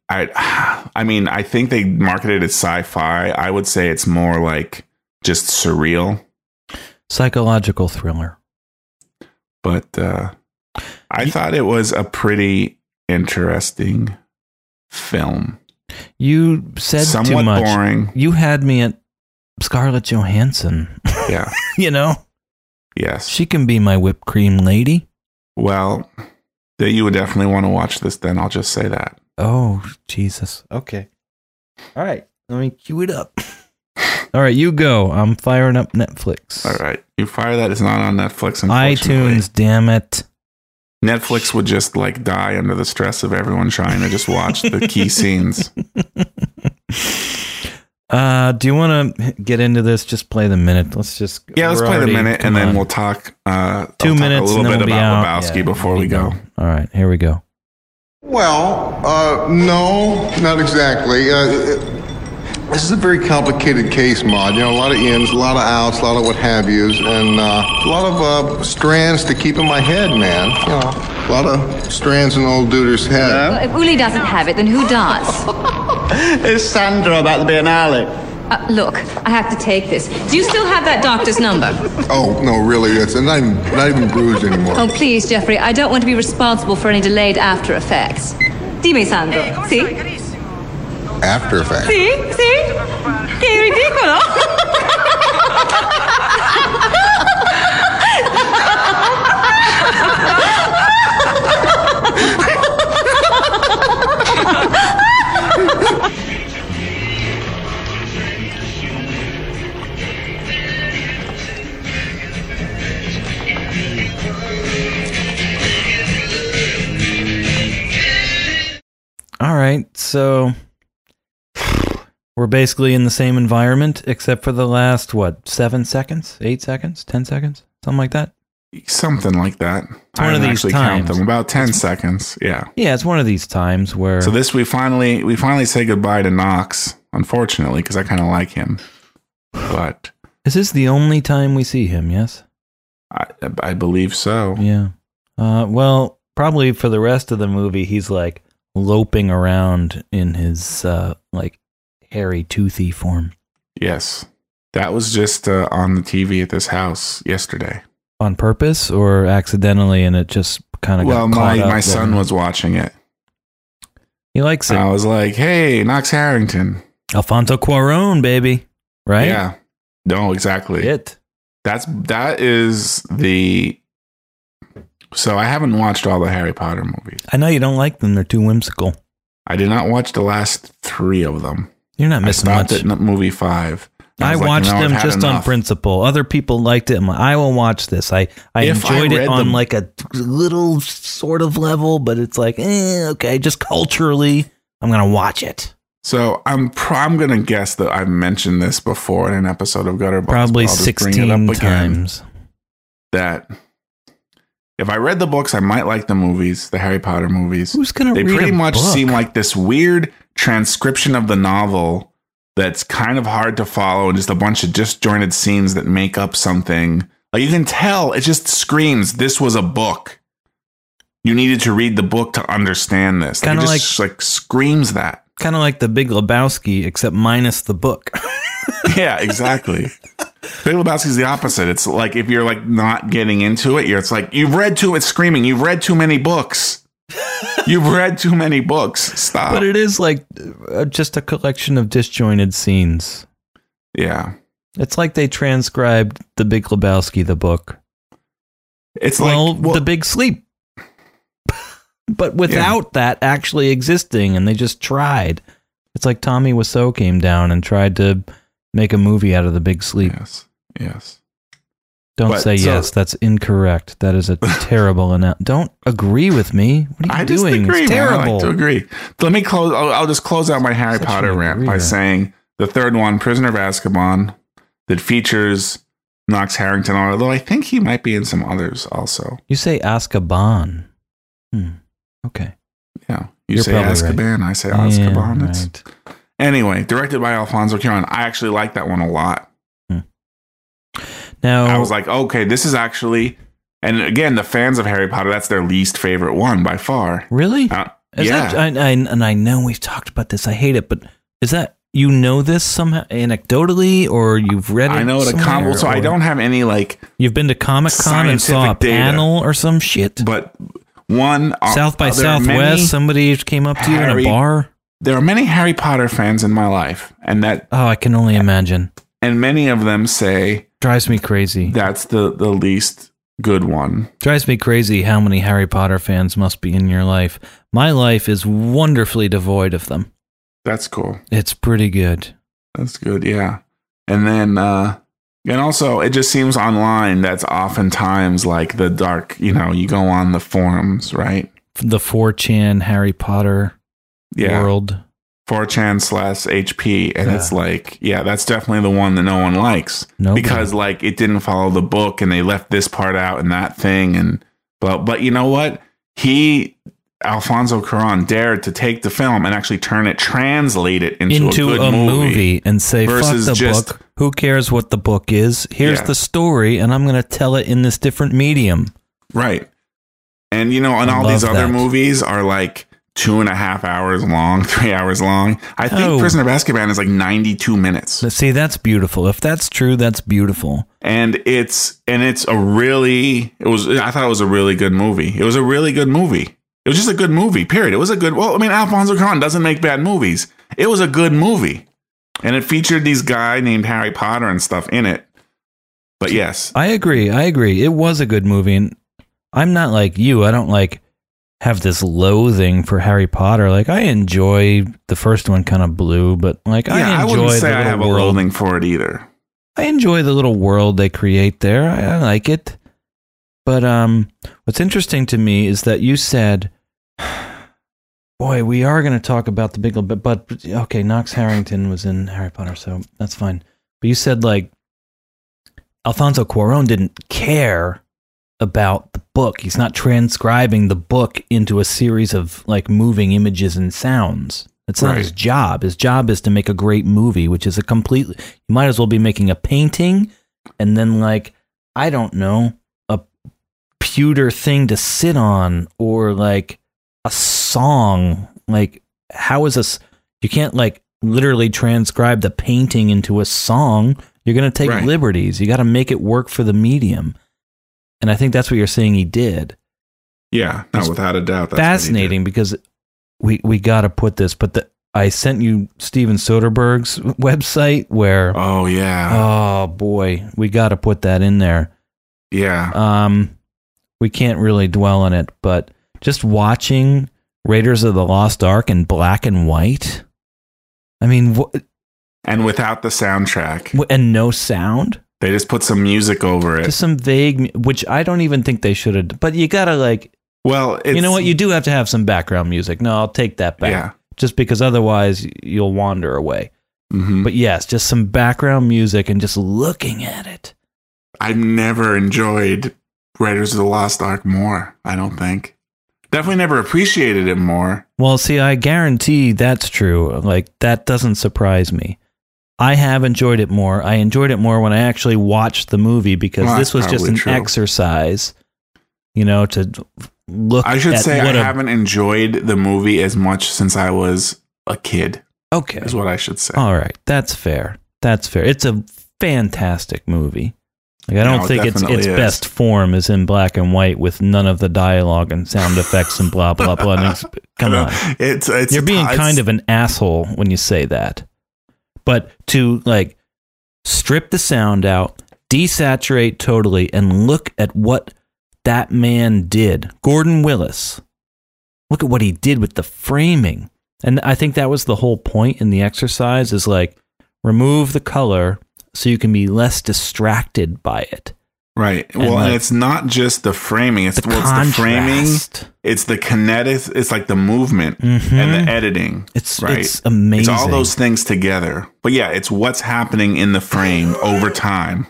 I, I mean, I think they marketed it as sci-fi. I would say it's more like just surreal, Psychological thriller. but uh, I You- thought it was a pretty interesting film. You said too much. boring. You had me at Scarlett Johansson. Yeah. you know, yes. she can be my whipped cream lady. Well, that you would definitely want to watch this. Then I'll just say that. Oh, Jesus. Okay. All right. Let me cue it up. All right, you go. I'm firing up Netflix. All right, you fire that. It's not on Netflix. iTunes, damn it. Netflix would just like die under the stress of everyone trying to just watch the key scenes. Uh, do you want to get into this? Just play the minute. Let's just Yeah, let's we're play the minute and then on. we'll talk. Uh, two I'll talk minutes a little and bit we'll be about out. Lebowski Yeah, before we you go. All right, here we go. Well, uh, no, not exactly. Uh, this is a very complicated case, Maud. You know, a lot of ins, a lot of outs, a lot of what have yous, and uh, a lot of uh, strands to keep in my head, man. You know, a lot of strands in old Duder's head. Well, if Uli doesn't have it, then who does? Is Sandra about to the Biennale? Uh, look, I have to take this. Do you still have that doctor's number? Oh, no, really, it's not even, not even bruised anymore. Oh, please, Jeffrey, I don't want to be responsible for any delayed after effects. Dimmi, Sandro. Sì? After effects. Sì? Sì? Che ridicolo! All right, so we're basically in the same environment except for the last what seven seconds, eight seconds, ten seconds, something like that. Something like that. It's one I of these actually count them. About ten seconds. Yeah. Yeah, it's one of these times where So this we finally we finally say goodbye to Knox. Unfortunately, because I kind of like him, but is this the only time we see him? Yes. I I believe so. Yeah. Uh, well, probably for the rest of the movie, he's like loping around in his uh, like hairy, toothy form Yes, that was just uh, on the TV at this house yesterday. on purpose or accidentally, and it just kind of Well, got my my son there. was watching it. he likes it. I was like, "Hey, Knox Harrington." Alfonso Cuarón, baby, right? Yeah. No, exactly. It. That's that is the. So I haven't watched all the Harry Potter movies. I know you don't like them; they're too whimsical. I did not watch the last three of them. You're not missing I stopped much. at movie five. I, like, watched "No, them just on principle. Other people liked it. Like, I will watch this. I, I If I enjoyed it on them- like a little sort of level, but it's like, eh, okay, just culturally, I'm gonna watch it. So I'm pro- I'm gonna guess that I've mentioned this before in an episode of Gutter Balls, Probably but I'll just bring it 16 up again, times. That if I read the books, I might like the movies, the Harry Potter movies. Who's gonna they read pretty much book? seem like this weird transcription of the novel that's kind of hard to follow and just a bunch of disjointed scenes that make up something. Like you can tell, it just screams this was a book. You needed to read the book to understand this. Kinda it just, like screams that. kind of like the Big Lebowski, except minus the book. yeah, exactly. Big Lebowski's the opposite. It's like if you're like not getting into it, you're it's like you've read too. It's screaming. You've read too many books. You've read too many books. Stop. but it is like uh, just a collection of disjointed scenes. yeah, It's like they transcribed the Big Lebowski, the book. it's well, like well, the Big Sleep. but without that actually existing, and they just tried. It's like Tommy Wiseau came down and tried to make a movie out of the Big Sleep. yes, yes. Don't But- say so- yes. That's incorrect. That is a terrible announcement. Don't agree with me. What are you I doing? agree. it's man. I terrible. like to agree. Let me close. I'll, I'll just close out my Harry Such Potter rant by saying the third one, Prisoner of Azkaban, that features Knox Harrington. Although I think he might be in some others also. You say Azkaban. Hmm. Okay. Yeah, you You're say probably right. Azkaban, I say Azkaban. Yeah, It's- right. Anyway, directed by Alfonso Cuarón. I actually like that one a lot. Now, I was like, okay, this is actually, and again, the fans of Harry Potter, that's their least favorite one by far. really? Uh, Is yeah, that, I, I, and I know we've talked about this. I hate it, but is that you know this somehow anecdotally, or you've read it? I know at a con. So I don't have any like, You've been to Comic Con and saw a data. panel or some shit. but one uh, South by Southwest, somebody came up to you in a bar. there are many Harry Potter fans in my life, and that Oh, I can only imagine. and many of them say Drives me crazy. that's the the least good one. Drives me crazy how many Harry Potter fans must be in your life. My life is wonderfully devoid of them. That's cool. It's pretty good. That's good. Yeah. And then, uh, and also it just seems online that's oftentimes like the dark, you know, you go on the forums, right? The 4chan Harry Potter Yeah. world. 4chan slash HP, and it's like, yeah, that's definitely the one that no one likes Nobody. because like it didn't follow the book, and they left this part out and that thing, and but but you know what? He Alfonso Cuarón dared to take the film and actually turn it, translate it into, into a, good a movie. movie. and say fuck the just- book. Who cares what the book is? Here's Yeah. the story, and I'm going to tell it in this different medium. Right. And you know, and I all these love other that. movies are like two and a half hours long, three hours long. I think Oh. Prisoner of Azkaban is like 92 minutes. But see, that's beautiful. If that's true, that's beautiful. And it's and it's a really it was I thought it was a really good movie. It was a really good movie. It was just a good movie, period. It was a good well, I mean Alfonso Cuarón doesn't make bad movies. It was a good movie. And it featured these guy named Harry Potter and stuff in it. But yes. I agree. I agree. It was a good movie, and I'm not like you. I don't like have this loathing for Harry Potter. Like I enjoy the first one, kind of blue, but like yeah, I I, enjoy wouldn't the say I little have a world. loathing for it either. I enjoy the little world they create there. I, I like it. But um, what's interesting to me is that you said, "Boy, we are going to talk about the big." But, but okay, Knox Harrington was in Harry Potter, so that's fine. But you said like Alfonso Cuarón didn't care about the book. He's not transcribing the book into a series of like moving images and sounds. It's not his job. His job is to make a great movie, which is a completely you might as well be making a painting and then like I don't know, a pewter thing to sit on or like a song. Like how is this you can't like literally transcribe the painting into a song. You're going to take Right. liberties. You got to make it work for the medium. And I think that's what you're saying he did. Yeah, not It's without a doubt. that's what he did. Fascinating because we we got to put this but the I sent you Steven Soderbergh's website where Oh yeah, oh boy, we got to put that in there. yeah. Um we can't really dwell on it, but just watching Raiders of the Lost Ark in black and white. I mean, wh- and without the soundtrack, and no sound. They just put some music over it. Just some vague, which I don't even think they should have. But you gotta like, well, it's, you know what? You do have to have some background music. No, I'll take that back. yeah. Just because otherwise you'll wander away. hmm But yes, just some background music and just looking at it. I've never enjoyed Raiders of the Lost Ark more. I don't think. Definitely never appreciated it more. Well, see, I guarantee that's true. Like that doesn't surprise me. I have enjoyed it more. I enjoyed it more when I actually watched the movie because Well, this was just an true. exercise, you know, to look. I should say I a- haven't enjoyed the movie as much since I was a kid. Okay, Is what I should say. all right, that's fair. That's fair. It's a fantastic movie. Like I don't it think its its is. best form is in black and white with none of the dialogue and sound effects and blah blah blah. Come on. It's it's You're being it's- kind of an asshole when you say that. But to like strip the sound out, desaturate totally, and look at what that man did, Gordon Willis. Look at what he did with the framing. And I think that was the whole point in the exercise is like remove the color so you can be less distracted by it. Right. and Well, like- and it's not just the framing. It's The what's the framing. It's the kinetic. It's like the movement Mhm. and the editing. It's right. it's amazing. It's all those things together. But yeah, it's what's happening in the frame over time.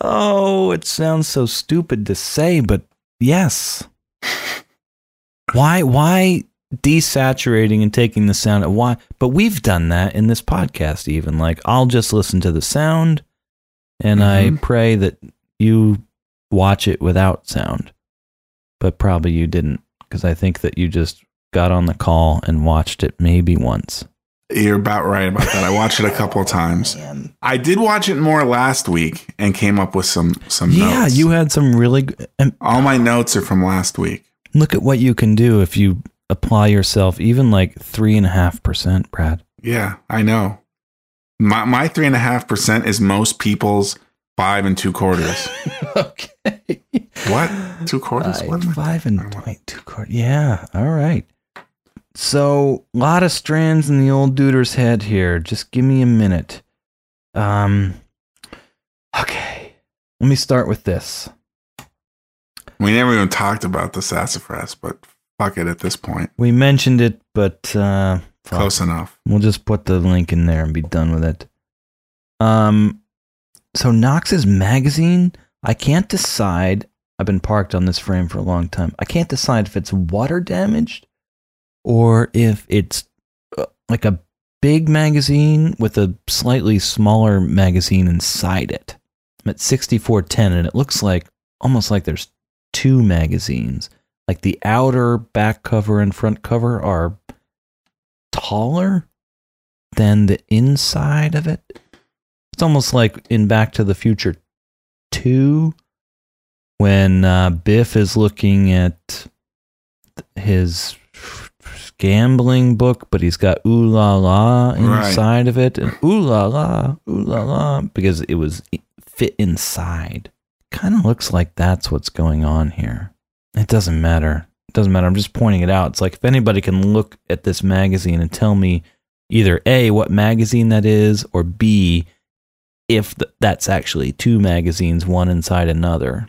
Oh, it sounds so stupid to say, but yes. Why why desaturating and taking the sound why but we've done that in this podcast even like I'll just listen to the sound and I Mhm. pray that you watch it without sound. But probably you didn't because I think that you just got on the call and watched it maybe once. You're about right about that. I watched it a couple of oh, times. I did watch it more last week and came up with some some notes. Yeah, notes. you had some really good, and all my notes are from last week. Look at what you can do if you apply yourself even like three and a half percent, Brad. Yeah, I know. My my three and a half percent is most people's five and two quarters. okay. What? Two quarters? Five, What five and wait, two quarters. Yeah. All right. So a lot of strands in the old duder's head here. Just give me a minute. Um. Okay. Let me start with this. We never even talked about the sassafras, but fuck it at this point. We mentioned it, but uh, Close enough. We'll just put the link in there and be done with it. Um, so Knox's magazine, I can't decide. I've been parked on this frame for a long time. I can't decide if it's water damaged or if it's uh, like a big magazine with a slightly smaller magazine inside it. I'm at 6410 and it looks like almost like there's two magazines. Like the outer back cover and front cover are taller than the inside of it. It's almost like in Back to the Future 2 when uh, Biff is looking at his gambling book, but he's got ooh la la inside of it, and ooh la la, ooh la la, because it was fit inside. Kind of looks like that's what's going on here. It doesn't matter. It doesn't matter. I'm just pointing it out. It's like if anybody can look at this magazine and tell me either A, what magazine that is, or B, if th- that's actually two magazines, one inside another.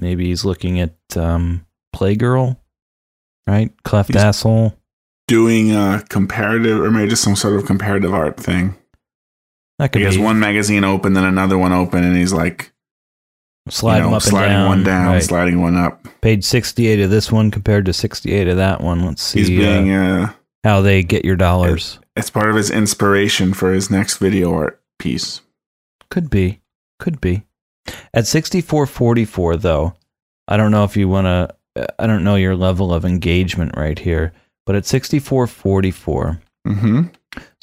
Maybe he's looking at um, Playgirl, right? Cleft He's- Asshole. Doing a comparative, or maybe just some sort of comparative art thing. That could He could has be one magazine open, then another one open, and he's like, slide you know, up and sliding down. one down, right. sliding one up. Page 68 of this one compared to 68 of that one. Let's see He's being, uh, uh, how they get your dollars. it's part of his inspiration for his next video art piece. Could be. Could be. At 6444 though, I don't know if you want to I don't know your level of engagement right here, but at 6444. Mm-hmm.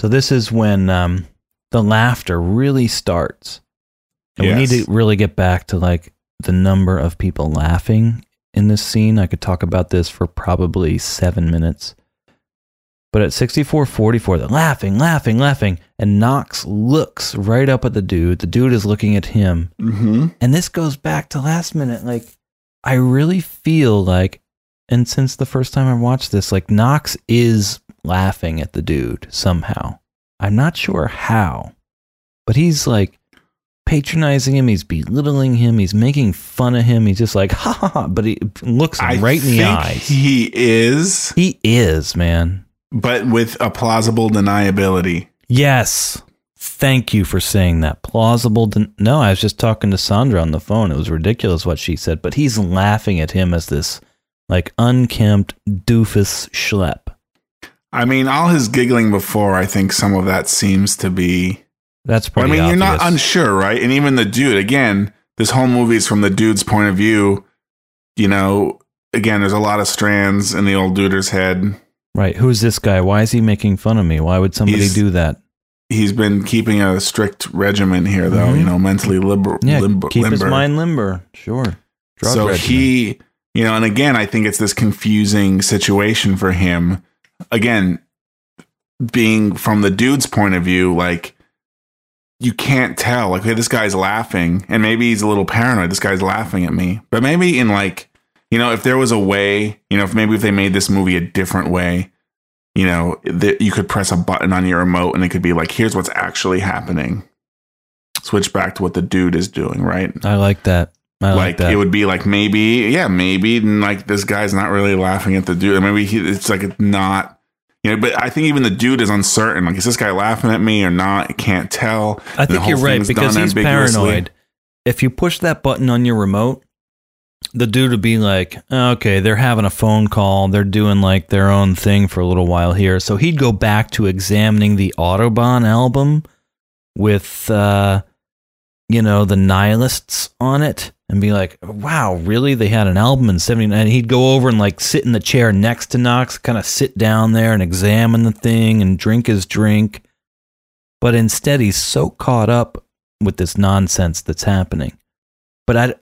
So this is when um the laughter really starts. And we need to really get back to like the number of people laughing in this scene. I could talk about this for probably 7 minutes. But at 6444, they're laughing, laughing, laughing. And Knox looks right up at the dude. The dude is looking at him. Mm-hmm. And this goes back to last minute. Like, I really feel like, and since the first time I watched this, like, Knox is laughing at the dude somehow. I'm not sure how, but he's like patronizing him. He's belittling him. He's making fun of him. He's just like, ha ha ha. But he looks I right in the eyes. He is, he is, man. But with a plausible deniability. Yes. Thank you for saying that. Plausible. Den- no, I was just talking to Sandra on the phone. It was ridiculous what she said, but he's laughing at him as this like unkempt doofus schlep. I mean, all his giggling before, I think some of that seems to be. That's I pretty. mean, you're not unsure, right? And even the dude, again, this whole movie is from the dude's point of view. You know, again, there's a lot of strands in the old duder's head. Right. Who's this guy? Why is he making fun of me? Why would somebody He's- do that? He's been keeping a strict regimen here, though. Mhm. You know, mentally liber- Yeah, limber- keep his mind limber. Sure. Drug so regimen. he, you know, and again, I think it's this confusing situation for him. Again, being from the dude's point of view, like you can't tell. Like, hey, this guy's laughing, and maybe he's a little paranoid. This guy's laughing at me, but maybe in like, you know, if there was a way, you know, if maybe if they made this movie a different way, you know, that you could press a button on your remote and it could be like, here's what's actually happening. Switch back to what the dude is doing, right? I like that. I like, like that. it would be like maybe yeah maybe like this guy's not really laughing at the dude maybe he, it's like it's not you know but i think even the dude is uncertain like is this guy laughing at me or not i can't tell I think you're right because he's paranoid. If you push that button on your remote, the dude would be like, okay, they're having a phone call. They're doing like their own thing for a little while here. So he'd go back to examining the Autobahn album with, uh, you know, the nihilists on it and be like, wow, really? They had an album in 79. And he'd go over and like sit in the chair next to Knox, kind of sit down there and examine the thing and drink his drink. But instead, he's so caught up with this nonsense that's happening. But I,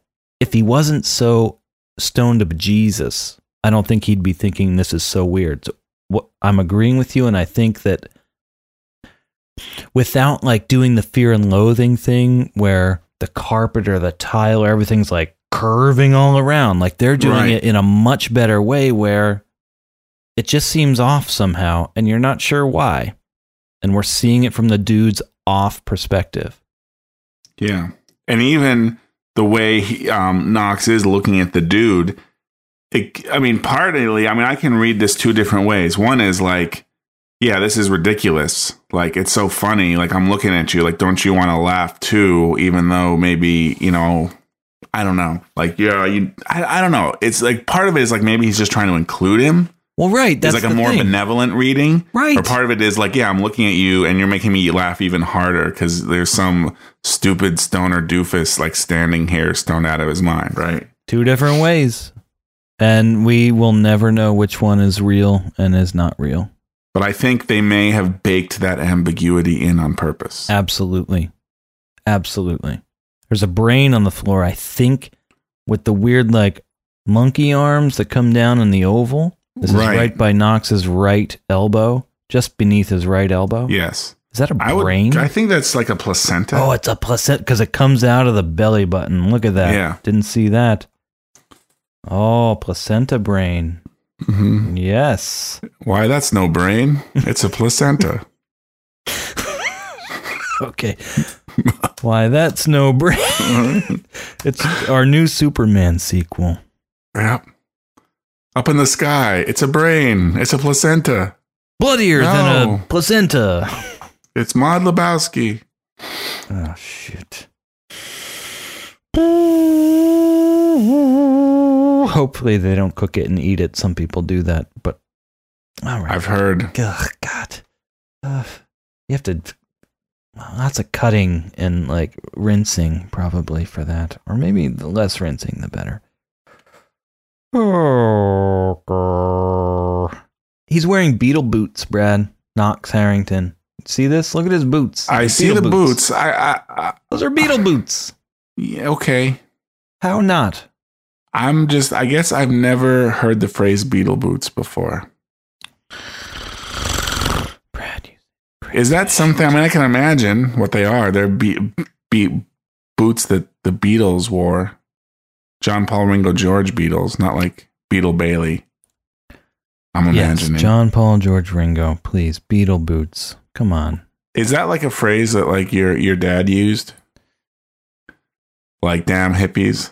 if he wasn't so stoned of Jesus, I don't think he'd be thinking this is so weird. So what I'm agreeing with you, and I think that without like doing the fear and loathing thing where the carpet or the tile or everything's like curving all around, like they're doing Right. it in a much better way where it just seems off somehow, and you're not sure why. And we're seeing it from the dude's off perspective. yeah and even the way he, um, knox is looking at the dude it, i mean partly i mean i can read this two different ways one is like yeah, this is ridiculous. Like, it's so funny. Like, I'm looking at you. Like, don't you want to laugh too? Even though maybe, you know, I don't know. Like, yeah, you, I, I don't know. It's like part of it is like maybe he's just trying to include him. Well, right. That's It's like a more thing. benevolent reading. Right. Or part of it is like, yeah, I'm looking at you and you're making me laugh even harder because there's some stupid stoner doofus like standing here stoned out of his mind, right? Two different ways. And we will never know which one is real and is not real. But I think they may have baked that ambiguity in on purpose. Absolutely. Absolutely. There's a brain on the floor, I think, with the weird, like, monkey arms that come down in the oval. This Right. is right by Knox's right elbow, just beneath his right elbow. Yes. Is that a I would brain? I think that's like a placenta. oh, it's a placenta because it comes out of the belly button. Look at that. Yeah. Didn't see that. Oh, placenta brain. Mhm. Yes. Why that's no brain. It's a placenta. Okay. Why, that's no brain. it's our new Superman sequel. yep. Up in the sky. It's a brain. It's a placenta. Bloodier than a placenta. It's Maud Lebowski. Oh, shit. Hopefully they don't cook it and eat it. Some people do that, but all right. I've heard. Ugh, God. Ugh. you have to lots of cutting and like rinsing probably for that, or maybe the less rinsing the better. He's wearing Beatle boots, Brad Knox Harrington. See this? Look at his boots. I see the boots. I, I, I Those are Beatle boots. yeah, okay. How not? I'm just I guess I've never heard the phrase Beatle boots before. Brad, you Is that something I mean I can imagine what they are. They're be, be, boots that the Beatles wore. John Paul Ringo George Beatles, not like Beetle Bailey. I'm imagining. Yes. John Paul George Ringo, please. Beatle boots. Come on. Is that like a phrase that like your your dad used? Like damn hippies.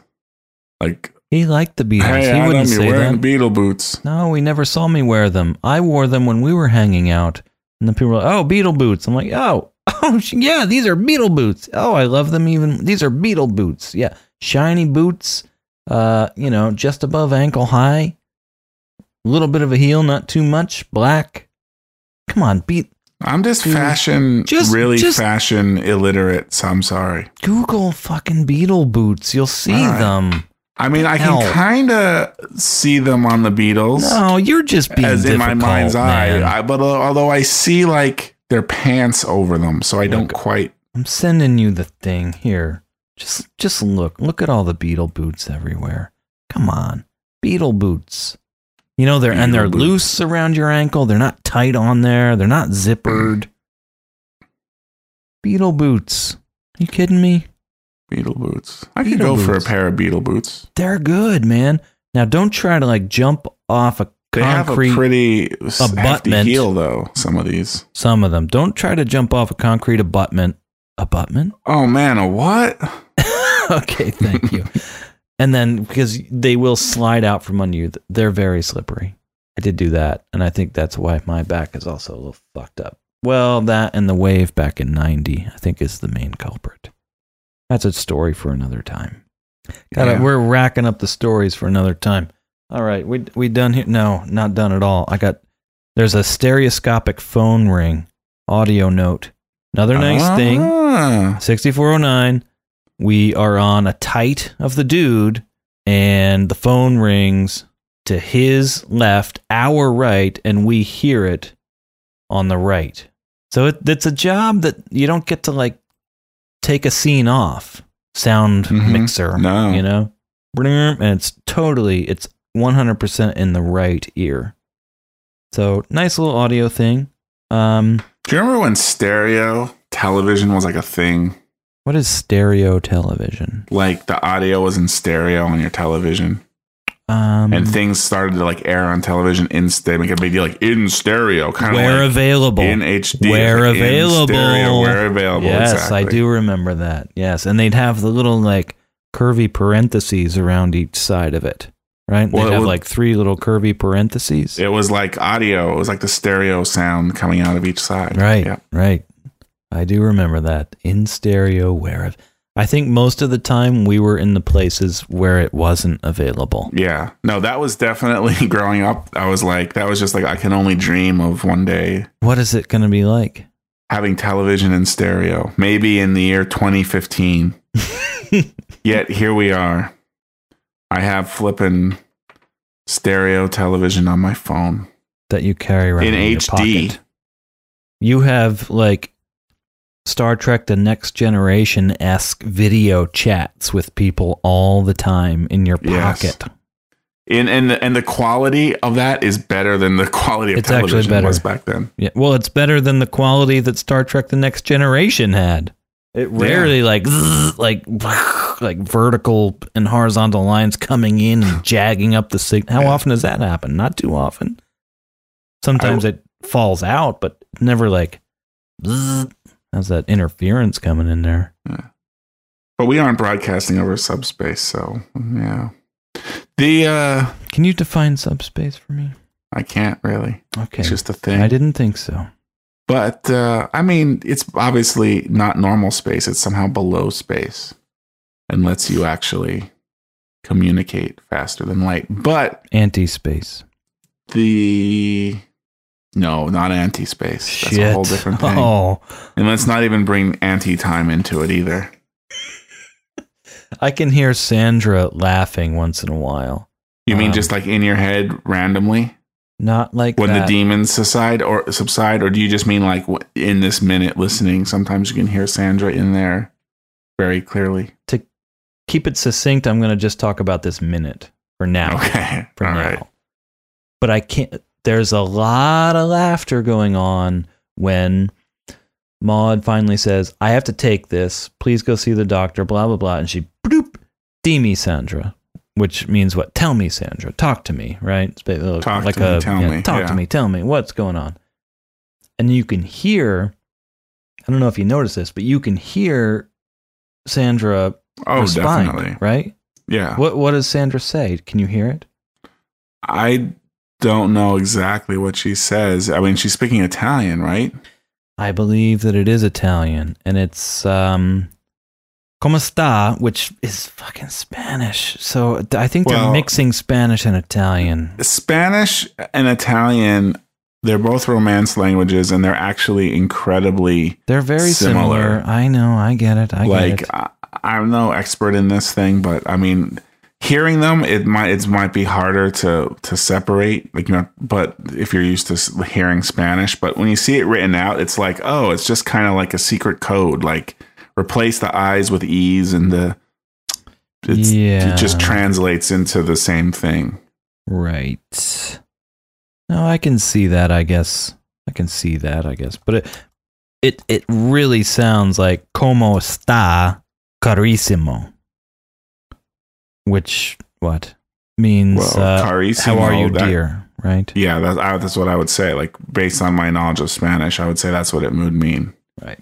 Like He liked the Beatles. hey he Adam, wouldn't say wearing that. Beatle boots. No, we never saw me wear them. I wore them when we were hanging out. And then people were like, oh, Beatle boots. I'm like, oh, oh, yeah, these are Beatle boots. Oh, I love them even. These are Beatle boots. Yeah. Shiny boots, uh, you know, just above ankle high. A little bit of a heel, not too much. Black. Come on, beat. I'm just Dude, fashion just- really just- fashion illiterate, so I'm sorry. Google fucking Beatle boots. You'll see right. them. I mean I Hell. can kinda see them on the Beatles. No, you're just being as in my mind's man. eye. I, but uh, although I see like their pants over them, so I don't quite. I'm sending you the thing here. Just just look. Look at all the Beatle boots everywhere. Come on. Beatle boots. You know they're and they're boots. loose around your ankle. They're not tight on there. They're not zippered. Beatle boots. you kidding me? Beatle boots. I could Beetle go for a pair of Beatle boots. They're good, man. Now don't try to like jump off a They have a concrete pretty hefty abutment. heel, though. Some of these. some of them. Don't try to jump off a concrete abutment. Abutment? Oh man, a what? okay, thank you. and then because they will slide out from under you, they're very slippery. I did do that, and I think that's why my back is also a little fucked up. Well, that and the wave back in '90, I think, is the main culprit. That's a story for another time. Got Yeah. We're racking up the stories for another time. All right, we we done here? No, not done at all. I got there's a stereoscopic phone ring, audio note. Another nice thing. Ah. 6409 we are on a tight of the dude and the phone rings to his left our right and we hear it on the right so it, it's a job that you don't get to like take a scene off sound Mhm. mixer No. you know and it's totally it's 100% in the right ear so nice little audio thing um Do you remember when stereo television was like a thing? what is stereo television Like the audio was in stereo on your television, Um, and things started to like air on television in stereo, make a big deal, like in stereo, kind of where like available. in HD, where like, available. stereo, where available. Yes, exactly. I do remember that. Yes, and they'd have the little like curvy parentheses around each side of it. Right? They Well, it have would- like three little curvy parentheses. It was like audio. It was like the stereo sound coming out of each side. Right, Yeah. right. I do remember that in stereo. Where I think most of the time we were in the places where it wasn't available. Yeah. No, that was definitely growing up. I was like, that was just like, I can only dream of one day What is it going to be like? having television in stereo, maybe in the year 2015. Yet here we are. I have flipping stereo television on my phone that you carry around in in, HD. You have like Star Trek: The Next Generation esque video chats with people all the time in your pocket. Yes. And and the, and the quality of that is better than the quality of It's television was back then. Yeah, well, it's better than the quality that Star Trek: The Next Generation had. It rarely like zzz, like like vertical and horizontal lines coming in and jagging up the signal. How Yeah. often does that happen? Not too often. Sometimes it falls out, but never like how's that interference coming in there? Yeah. But we aren't broadcasting over subspace, so yeah. The uh Can you define subspace for me? I can't really. Okay, It's just a thing. I didn't think so. But uh, I mean, it's obviously not normal space. It's somehow below space and lets you actually communicate faster than light. But Anti-space. the no, not anti space. That's Shit. a whole different thing. Oh, And let's not even bring anti time into it either. I can hear Sandra laughing once in a while. You mean Um, just like in your head randomly Not like when the demons subside or subside, or do you just mean like in this minute listening? Sometimes you can hear Sandra in there very clearly. to keep it succinct, I'm going to just talk about this minute for now. Okay, For all now. right. But I can't. There's a lot of laughter going on when Maud finally says, "I have to take this. Please go see the doctor." Blah blah blah, and she bloop, "Dimmi, Sandra," which means what? Tell me, Sandra. Talk to me, right? Uh, Talk to me, tell me, Talk yeah. to me. Tell me what's going on. And you can hear. I don't know if you noticed this, but you can hear Sandra Oh, respond, definitely. right? Yeah. What What does Sandra say? Can you hear it? I don't know exactly what she says. I mean, she's speaking Italian, right? I believe that it is Italian, and it's um, "Como sta," which is fucking Spanish. So I think they're Well- mixing Spanish and Italian. Spanish and Italian, they're both Romance languages, and they're actually incredibly They're very similar. Similar. I know. I get it. I like. get it. I'm no expert in this thing, but I mean, hearing them, it might it might be harder to to separate. Like, you know, but if you're used to hearing Spanish, but when you see it written out, it's like, oh, it's just kind of like a secret code. Like, replace the I's with E's, and the it's, Yeah. it just translates into the same thing. Right. No, I can see that. I guess I can see that. I guess, but it it it really sounds like "Como sta, carissimo," which what means Well, uh, how are you, that- dear? Right. Yeah, that, I, that's what I would say. Like based on my knowledge of Spanish, I would say that's what it would mean. Right.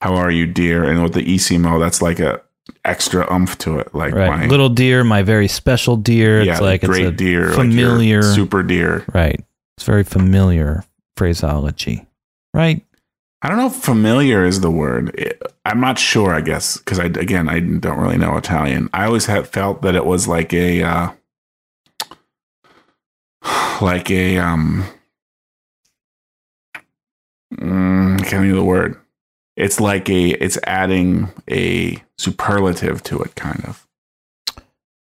How are you, dear? And with the isimo, that's like a extra umph to it. Like Right. my Little deer, my very special deer. yeah, it's like great it's a deer, like familiar. super deer. right. It's very familiar phraseology. Right. I don't know if familiar is the word. I'm not sure. I guess because I again I don't really know Italian. I always have felt that it was like a uh, like a um. Mm, can't think of the word. It's like a. It's adding a superlative to it, kind of.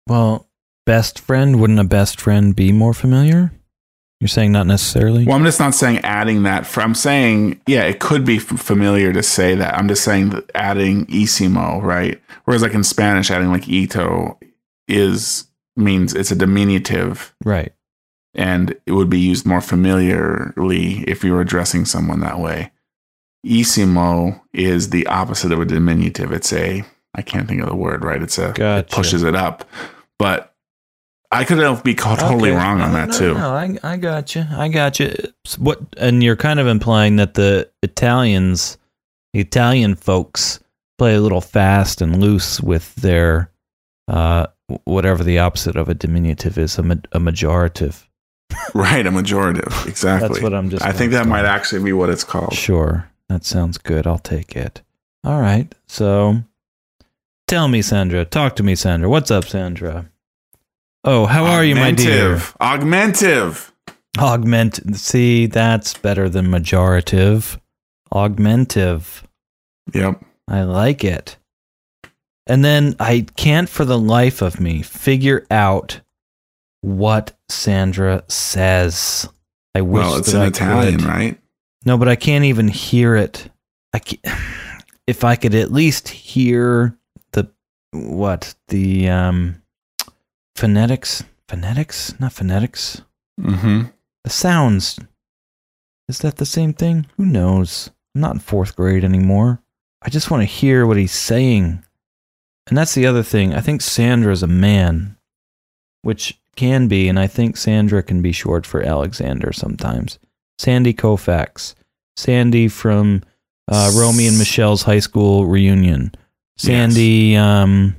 Well, best friend, wouldn't a best friend be more familiar? You're saying not necessarily? Well, I'm just not saying adding that. For, I'm saying, yeah, it could be f- familiar to say that. I'm just saying that adding isimo, right? Whereas, like in Spanish, adding like ito is means it's a diminutive, Right. and it would be used more familiarly if you were addressing someone that way. Isimo is the opposite of a diminutive. It's a I can't think of the word. Right? It's a it pushes it up, but. I could be totally Okay. wrong on that no, too. No, I, I got you. I got you. What? And you're kind of implying that the Italians, the Italian folks, play a little fast and loose with their uh, whatever the opposite of a diminutive is, a, ma- a majorative. Right, a majorative. Exactly. That's what I'm just I think that might actually be what it's called. Sure, that sounds good. I'll take it. All right. So, tell me, Sandra. Talk to me, Sandra. What's up, Sandra? Oh, how are you, my dear? Augmentive. Augmentive. Augment. See, that's better than majorative. Augmentive. Yep. I like it. And then I can't for the life of me figure out what Sandra says. I wish Well, it's in I Italian, could. right? No, but I can't even hear it. I ca if I could at least hear the what the um phonetics, phonetics, not phonetics, Mm-hmm. the sounds. Is that the same thing? Who knows? I'm not in fourth grade anymore. I just want to hear what he's saying. And that's the other thing. I think Sandra's a man, which can be, and I think Sandra can be short for Alexander sometimes. Sandy Koufax. Sandy from uh, Romy and Michelle's high school reunion. Sandy, um,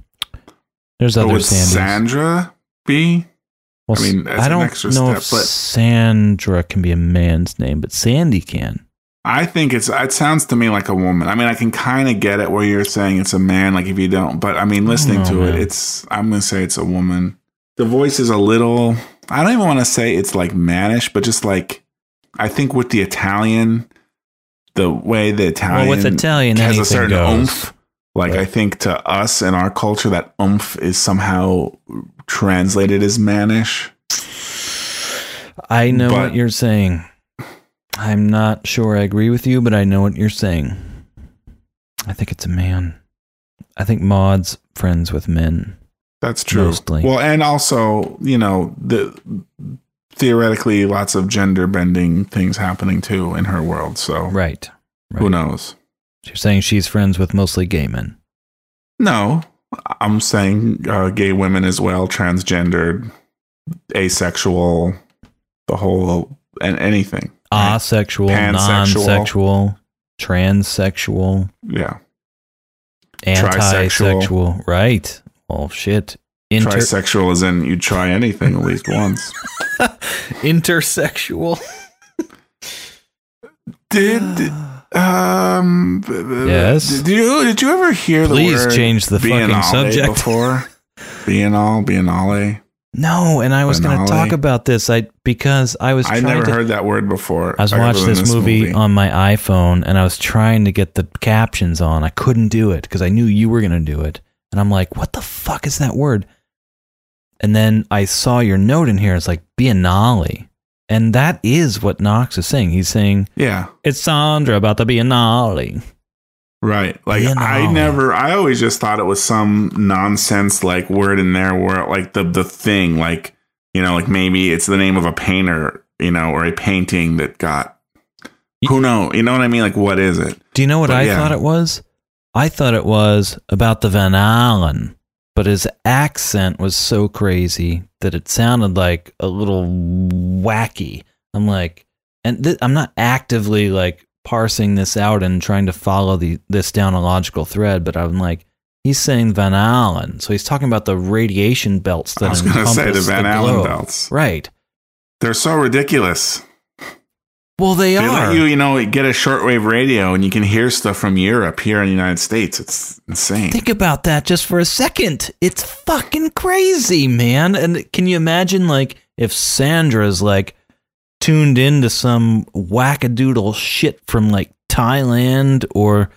there's other would Sandys. Sandra be? Well, I mean, I don't know step, if but- Sandra can be a man's name, but Sandy can. I think it's. It sounds to me like a woman. I mean, I can kind of get it where you're saying it's a man. Like if you don't, but I mean, listening know, to it, it's. I'm gonna say it's a woman. The voice is a little. I don't even want to say it's like mannish, but just like I think with the Italian, the way the Italian well, with Italian, has a certain goes. oomph. Like I think to us in our culture, that oomph is somehow translated as mannish. I know But- what you're saying. I'm not sure I agree with you, but I know what you're saying. I think it's a man. I think Maud's friends with men. That's true. Mostly. Well, and also, you know, the theoretically lots of gender bending things happening too in her world. So Right. who knows? You're saying she's friends with mostly gay men. No, I'm saying uh, gay women as well, transgendered, asexual, the whole and anything. Asexual, Pansexual. non-sexual, transsexual, Yeah, anti-sexual. Right. Well, shit. Inter- trisexual is in you try anything at least once. intersexual. Did um Yes? Did you did you ever hear the Please word change the fucking subject. before? Biennale, Biennale. No, and I was going to talk about this. I because I was I never to. heard that word before. I was watching than this, movie, on my iPhone, and I was trying to get the captions on. I couldn't do it because I knew you were going to do it, and I'm like, "What the fuck is that word?" And then I saw your note in here. It's like Biennale, and that is what Knox is saying. He's saying Yeah, it's Sandra about the Biennale. right. Like I never. I always just thought it was some nonsense like word in there where like the the thing like you know like maybe it's the name of a painter you know or a painting that got who know you know what I mean like what is it? Do you know what But I yeah. thought it was? I thought it was about the Van Allen, but his accent was so crazy that it sounded like a little wacky. I'm like, and th- I'm not actively like parsing this out and trying to follow the this down a logical thread, but I'm like, he's saying Van Allen, so he's talking about the radiation belts that I was going to say the Van Allen globe. belts. right? They're so ridiculous. Well, they, They are. you, you know, get a shortwave radio and you can hear stuff from Europe here in the United States. It's insane. Think about that just for a second. It's fucking crazy, man. And can you imagine, like, if Sandra's like tuned into some wackadoodle shit from like Thailand or,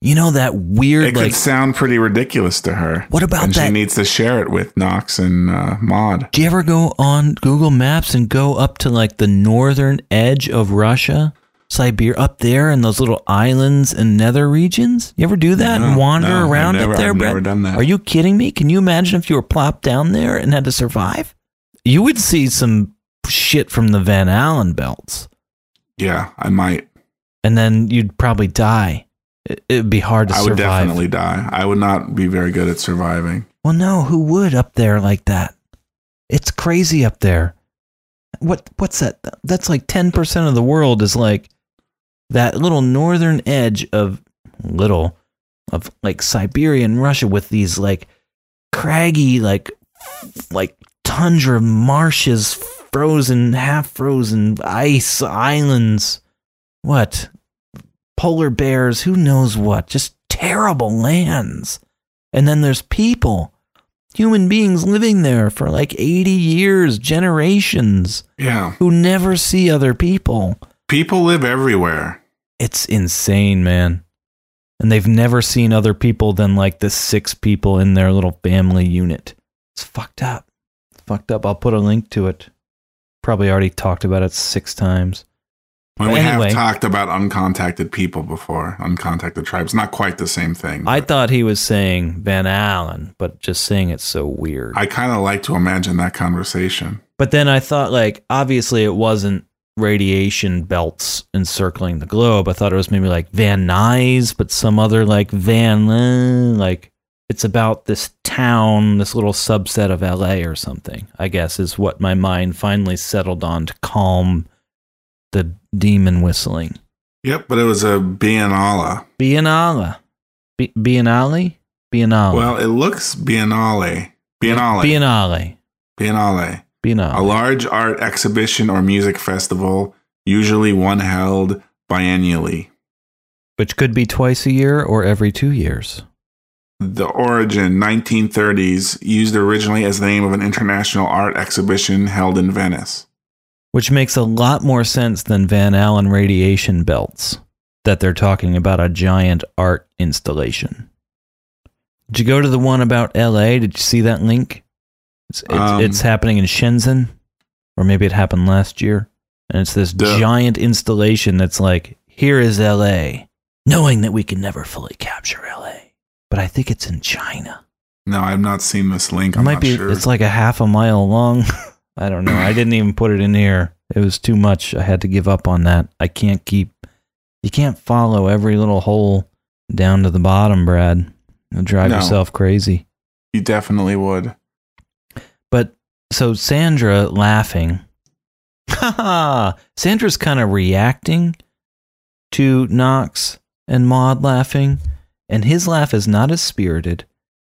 you know, that weird, it like, could sound pretty ridiculous to her. What about and that- She needs to share it with Knox and uh, Maud. do you ever go on Google Maps and go up to like the northern edge of Russia? Siberia up there in those little islands and nether regions? You ever do that No, and wander no, I've around never- up there, I've Brett? never done that. Are you kidding me? Can you imagine if you were plopped down there and had to survive? You would see some shit from the Van Allen belts, Yeah, I might. and then you'd probably die. It, it'd be hard to survive. I survive. would definitely die. I would not be very good at surviving. Well, no, who would up there like that? It's crazy up there. What what's that? That's like 10% of the world is like that little northern edge of little of like Siberia and Russia with these like craggy, like like tundra marshes, frozen, half frozen ice islands. What? Polar bears, who knows what? Just terrible lands. And then there's people, human beings living there for like 80 years, generations, Yeah. who never see other people. People live everywhere. It's insane, man. And they've never seen other people than like the six people in their little family unit. It's fucked up. It's fucked up. I'll put a link to it. Probably already talked about it six times. When we Anyway. have talked about uncontacted people before, uncontacted tribes, not quite the same thing. I thought he was saying Van Allen, but just saying it's so weird. I kind of like to imagine that conversation. But then I thought, like, obviously it wasn't radiation belts encircling the globe. I thought it was maybe like Van Nuys, but some other like Van, uh, like it's about this town, this little subset of LA or something, I guess is what my mind finally settled on to calm the demon whistling. Yep, but it was a Biennale. Biennale. Bi- Biennale? Biennale. Well, it looks Biennale. Biennale. Biennale. Biennale. Biennale. A large art exhibition or music festival, usually one held biennially. Which could be twice a year or every two years. The origin, 1930s, used originally as the name of an international art exhibition held in Venice. Which makes a lot more sense than Van Allen radiation belts, that they're talking about a giant art installation. Did you go to the one about LA? Did you see that link? It's, it's, Um, it's happening in Shenzhen, or maybe it happened last year. And it's this The- giant installation that's like, here is LA, knowing that we can never fully capture LA. But I think it's in China. No, I've not seen this link. It I'm might not be. sure. It's like a half a mile long. I don't know. I didn't even put it in here. It was too much. I had to give up on that. I can't keep. You can't follow every little hole down to the bottom, Brad. You'll drive No. yourself crazy. you definitely would. But so Sandra laughing. Sandra's kind of reacting to Knox and Maud laughing, and his laugh is not as spirited.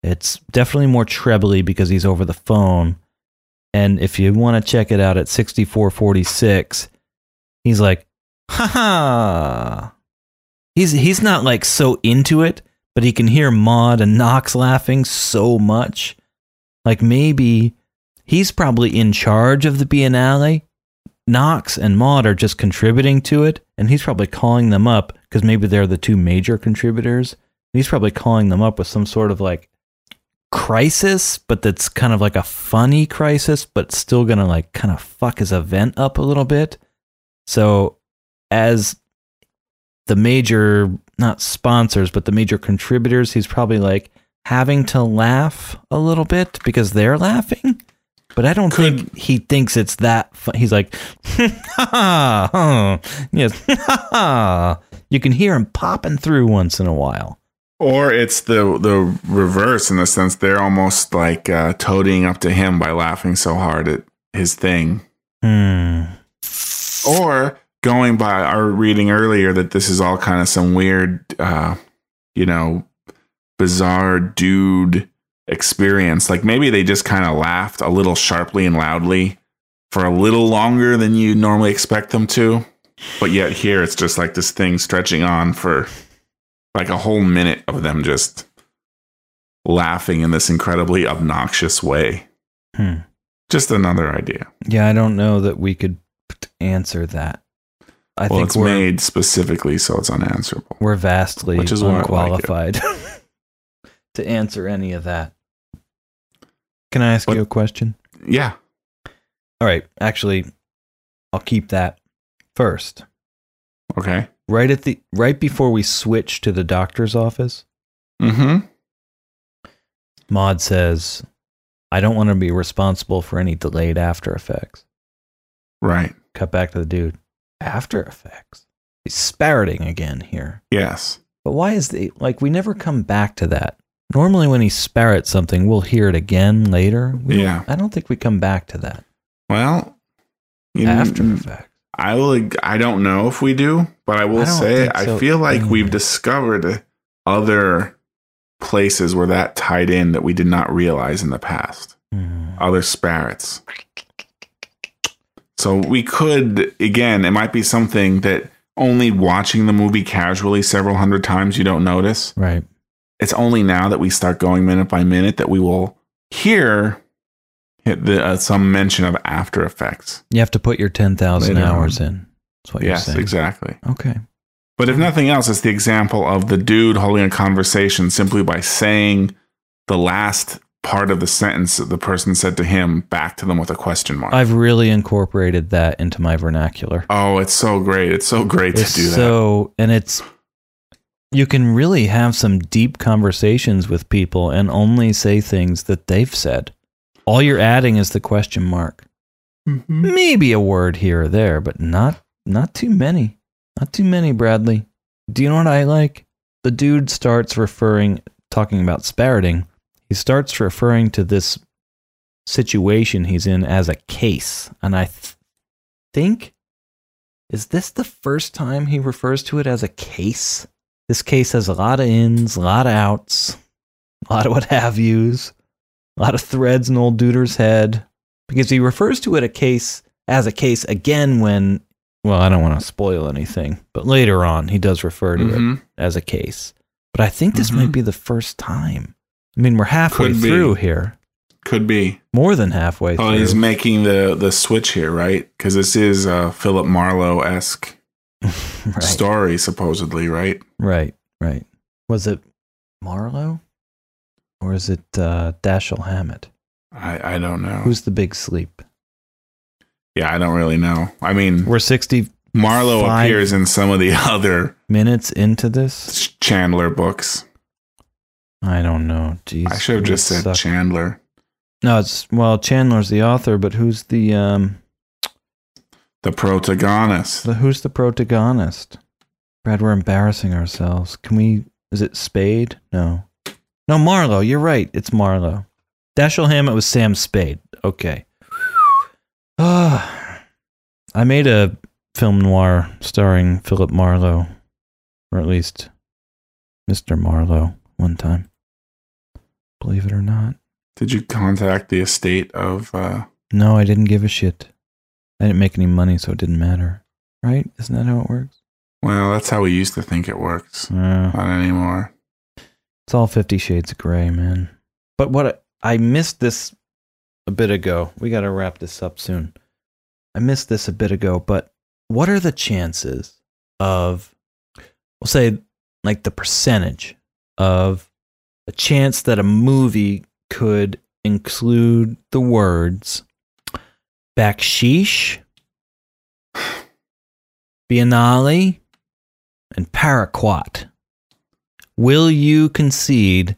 It's definitely more trebly because he's over the phone. And if you want to check it out at 6446, he's like, haha. He's he's not like so into it, but he can hear Maud and Knox laughing so much. Like maybe he's probably in charge of the Biennale. Knox and Maud are just contributing to it, and he's probably calling them up because maybe they're the two major contributors. He's probably calling them up with some sort of like crisis, but that's kind of like a funny crisis, but still gonna like kind of fuck his event up a little bit. So, as the major, not sponsors, but the major contributors, he's probably like having to laugh a little bit because they're laughing. But I don't Could- think he thinks it's that. He's like, ha ha, yes, ha ha. You can hear him popping through once in a while. Or it's the the reverse in the sense they're almost like uh, toadying up to him by laughing so hard at his thing. Hmm. Or going by our reading earlier that this is all kind of some weird, uh, you know, bizarre dude experience. Like maybe they just kind of laughed a little sharply and loudly for a little longer than you normally expect them to. But yet here it's just like this thing stretching on for like a whole minute of them just laughing in this incredibly obnoxious way. Hmm. Just another idea. Yeah, I don't know that we could answer that. I well, think it's made specifically so it's unanswerable. we're vastly Which is I like unqualified to answer any of that. Can I ask What- you a question? Yeah. All right, actually, I'll keep that first. Okay. Right at the right before we switch to the doctor's office, Mm-hmm. Maud says, "I don't want to be responsible for any delayed after effects." Right. Cut back to the dude. After effects. He's spouting again here. Yes. But why is the like we never come back to that? Normally when he sparrots something, we'll hear it again later. We don't- Yeah. I don't think we come back to that. Well, After effects. I will. I don't know if we do, but I will I say I so feel like we've discovered other places where that tied in that we did not realize in the past. Hmm. Other sparrots. So we could again, it might be something that only watching the movie casually several hundred times you don't notice. Right. It's only now that we start going minute by minute that we will hear the, uh, some mention of After Effects. You have to put your 10,000 Later hours on. in. That's what yes, you're saying. exactly. Okay. But if nothing else, it's the example of the dude holding a conversation simply by saying the last part of the sentence that the person said to him back to them with a question mark. I've really incorporated that into my vernacular. oh, it's so great. It's so great to It's do that. so, and it's, you can really have some deep conversations with people and only say things that they've said. All you're adding is the question mark. Mm-hmm. Maybe a word here or there, but not not too many. Not too many, Bradley. Do you know what I like? The dude starts referring talking about sparroting. He starts referring to this situation he's in as a case. And I th- think is this the first time he refers to it as a case? This case has a lot of ins, a lot of outs, a lot of what have yous, a lot of threads in old Duder's head. Because he refers to it a case as a case again when well, I don't want to spoil anything, but later on he does refer to it Mhm. as a case. But I think this Mhm. might be the first time. I mean, we're halfway Could be. through here. Could be. More than halfway Oh, through. he's making the the switch here, right? Because this is a Philip Marlowe esque right. story, supposedly, right? Right, right. Was it Marlowe? Or is it uh, Dashiell Hammett? I I don't know. Who's the big sleep? yeah, I don't really know. I mean, We're 60 Marlowe appears in some of the other minutes into this? Chandler books. I don't know. Jeez. I should have just said. Chandler. No, it's well, Chandler's the author, but who's the um the protagonist. the who's the protagonist? Brad, we're embarrassing ourselves. Can we is it Spade? No. No, Marlowe, you're right. It's Marlowe. Dashiell Hammett was Sam Spade. Okay. Ah, I made a film noir starring Philip Marlowe, or at least Mr. Marlowe, one time. Believe it or not. Did you contact the estate of? uh No, I didn't give a shit. I didn't make any money, so it didn't matter. Right? Isn't that how it works? Well, that's how we used to think it works. Uh, Not anymore. It's all Fifty Shades of Grey, man. But what I, I missed this a bit ago. We got to wrap this up soon. I missed this a bit ago, but what are the chances of, we'll say, like the percentage of a chance that a movie could include the words backsheesh, biennale, and paraquat? Will you concede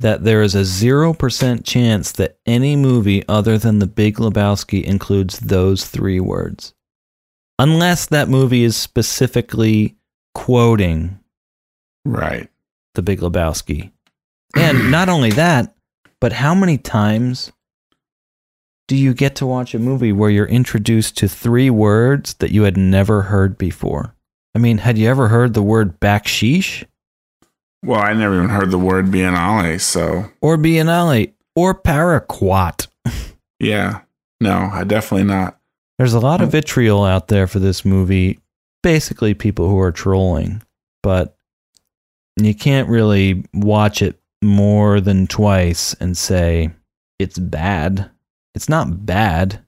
that there is a 0% chance that any movie other than The Big Lebowski includes those three words? Unless that movie is specifically quoting Right. The Big Lebowski. And not only that, but how many times do you get to watch a movie where you're introduced to three words that you had never heard before? I mean, had you ever heard the word backsheesh Well, I never even heard the word biennale, so or biennale or paraquat? yeah. No, I definitely not. There's a lot of vitriol out there for this movie. Basically, people who are trolling, but you can't really watch it more than twice and say it's bad. It's not bad.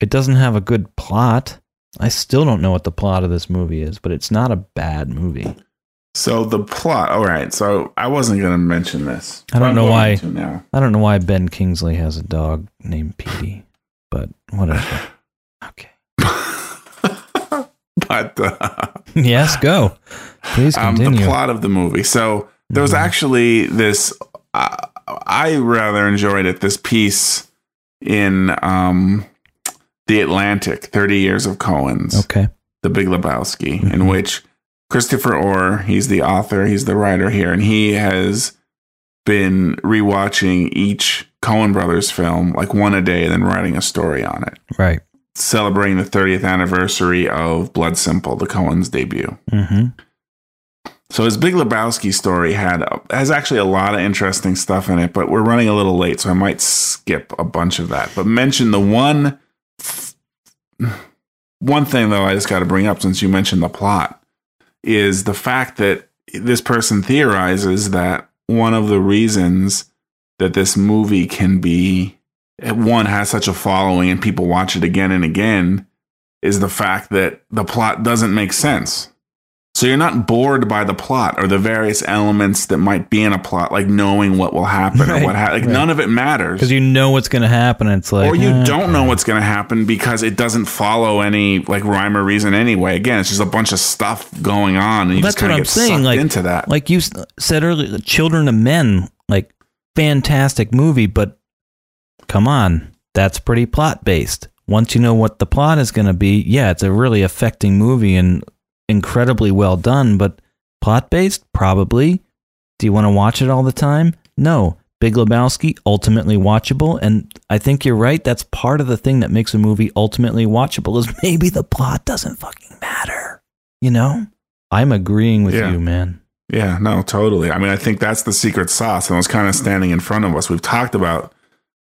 It doesn't have a good plot. I still don't know what the plot of this movie is, but it's not a bad movie. So the plot. All right. So I wasn't going to mention this. I don't know why. now. I don't know why Ben Kingsley has a dog named Petey, but whatever. Okay. but uh, yes, go. Please um, the plot of the movie. So there was Mhm. actually this. Uh, I rather enjoyed it. This piece in um, the Atlantic, Thirty Years of Coen's, okay. The Big Lebowski, in Mhm. which Christopher Orr, he's the author, he's the writer here, and he has been rewatching each Coen Brothers film like one a day, and then writing a story on it, Right. celebrating the 30th anniversary of Blood Simple, the Coen's debut. Mm-hmm. So his Big Lebowski story had has actually a lot of interesting stuff in it, but we're running a little late, so I might skip a bunch of that. But mention the one one thing though I just got to bring up since you mentioned the plot is the fact that this person theorizes that one of the reasons that this movie can be one has such a following and people watch it again and again is the fact that the plot doesn't make sense. So you're not bored by the plot or the various elements that might be in a plot, like knowing what will happen Right, or what ha- like right. none of it matters. Because you know what's going to happen. It's like, or you eh, don't know what's going to happen because it doesn't follow any like rhyme or reason anyway. Again, it's just a bunch of stuff going on, and you That's just kind of get saying. sucked Like into that. like you said earlier, Children of Men, like fantastic movie, but come on, that's pretty plot based. Once you know what the plot is going to be, yeah, it's a really affecting movie and incredibly well done. But plot based, probably. Do you want to watch it all the time? No. Big Lebowski, ultimately watchable, and I think you're right. That's part of the thing that makes a movie ultimately watchable is maybe the plot doesn't fucking matter. You know, I'm agreeing with Yeah. you, man. Yeah, no, totally. I mean, I think that's the secret sauce, and it's kind of standing in front of us. We've talked about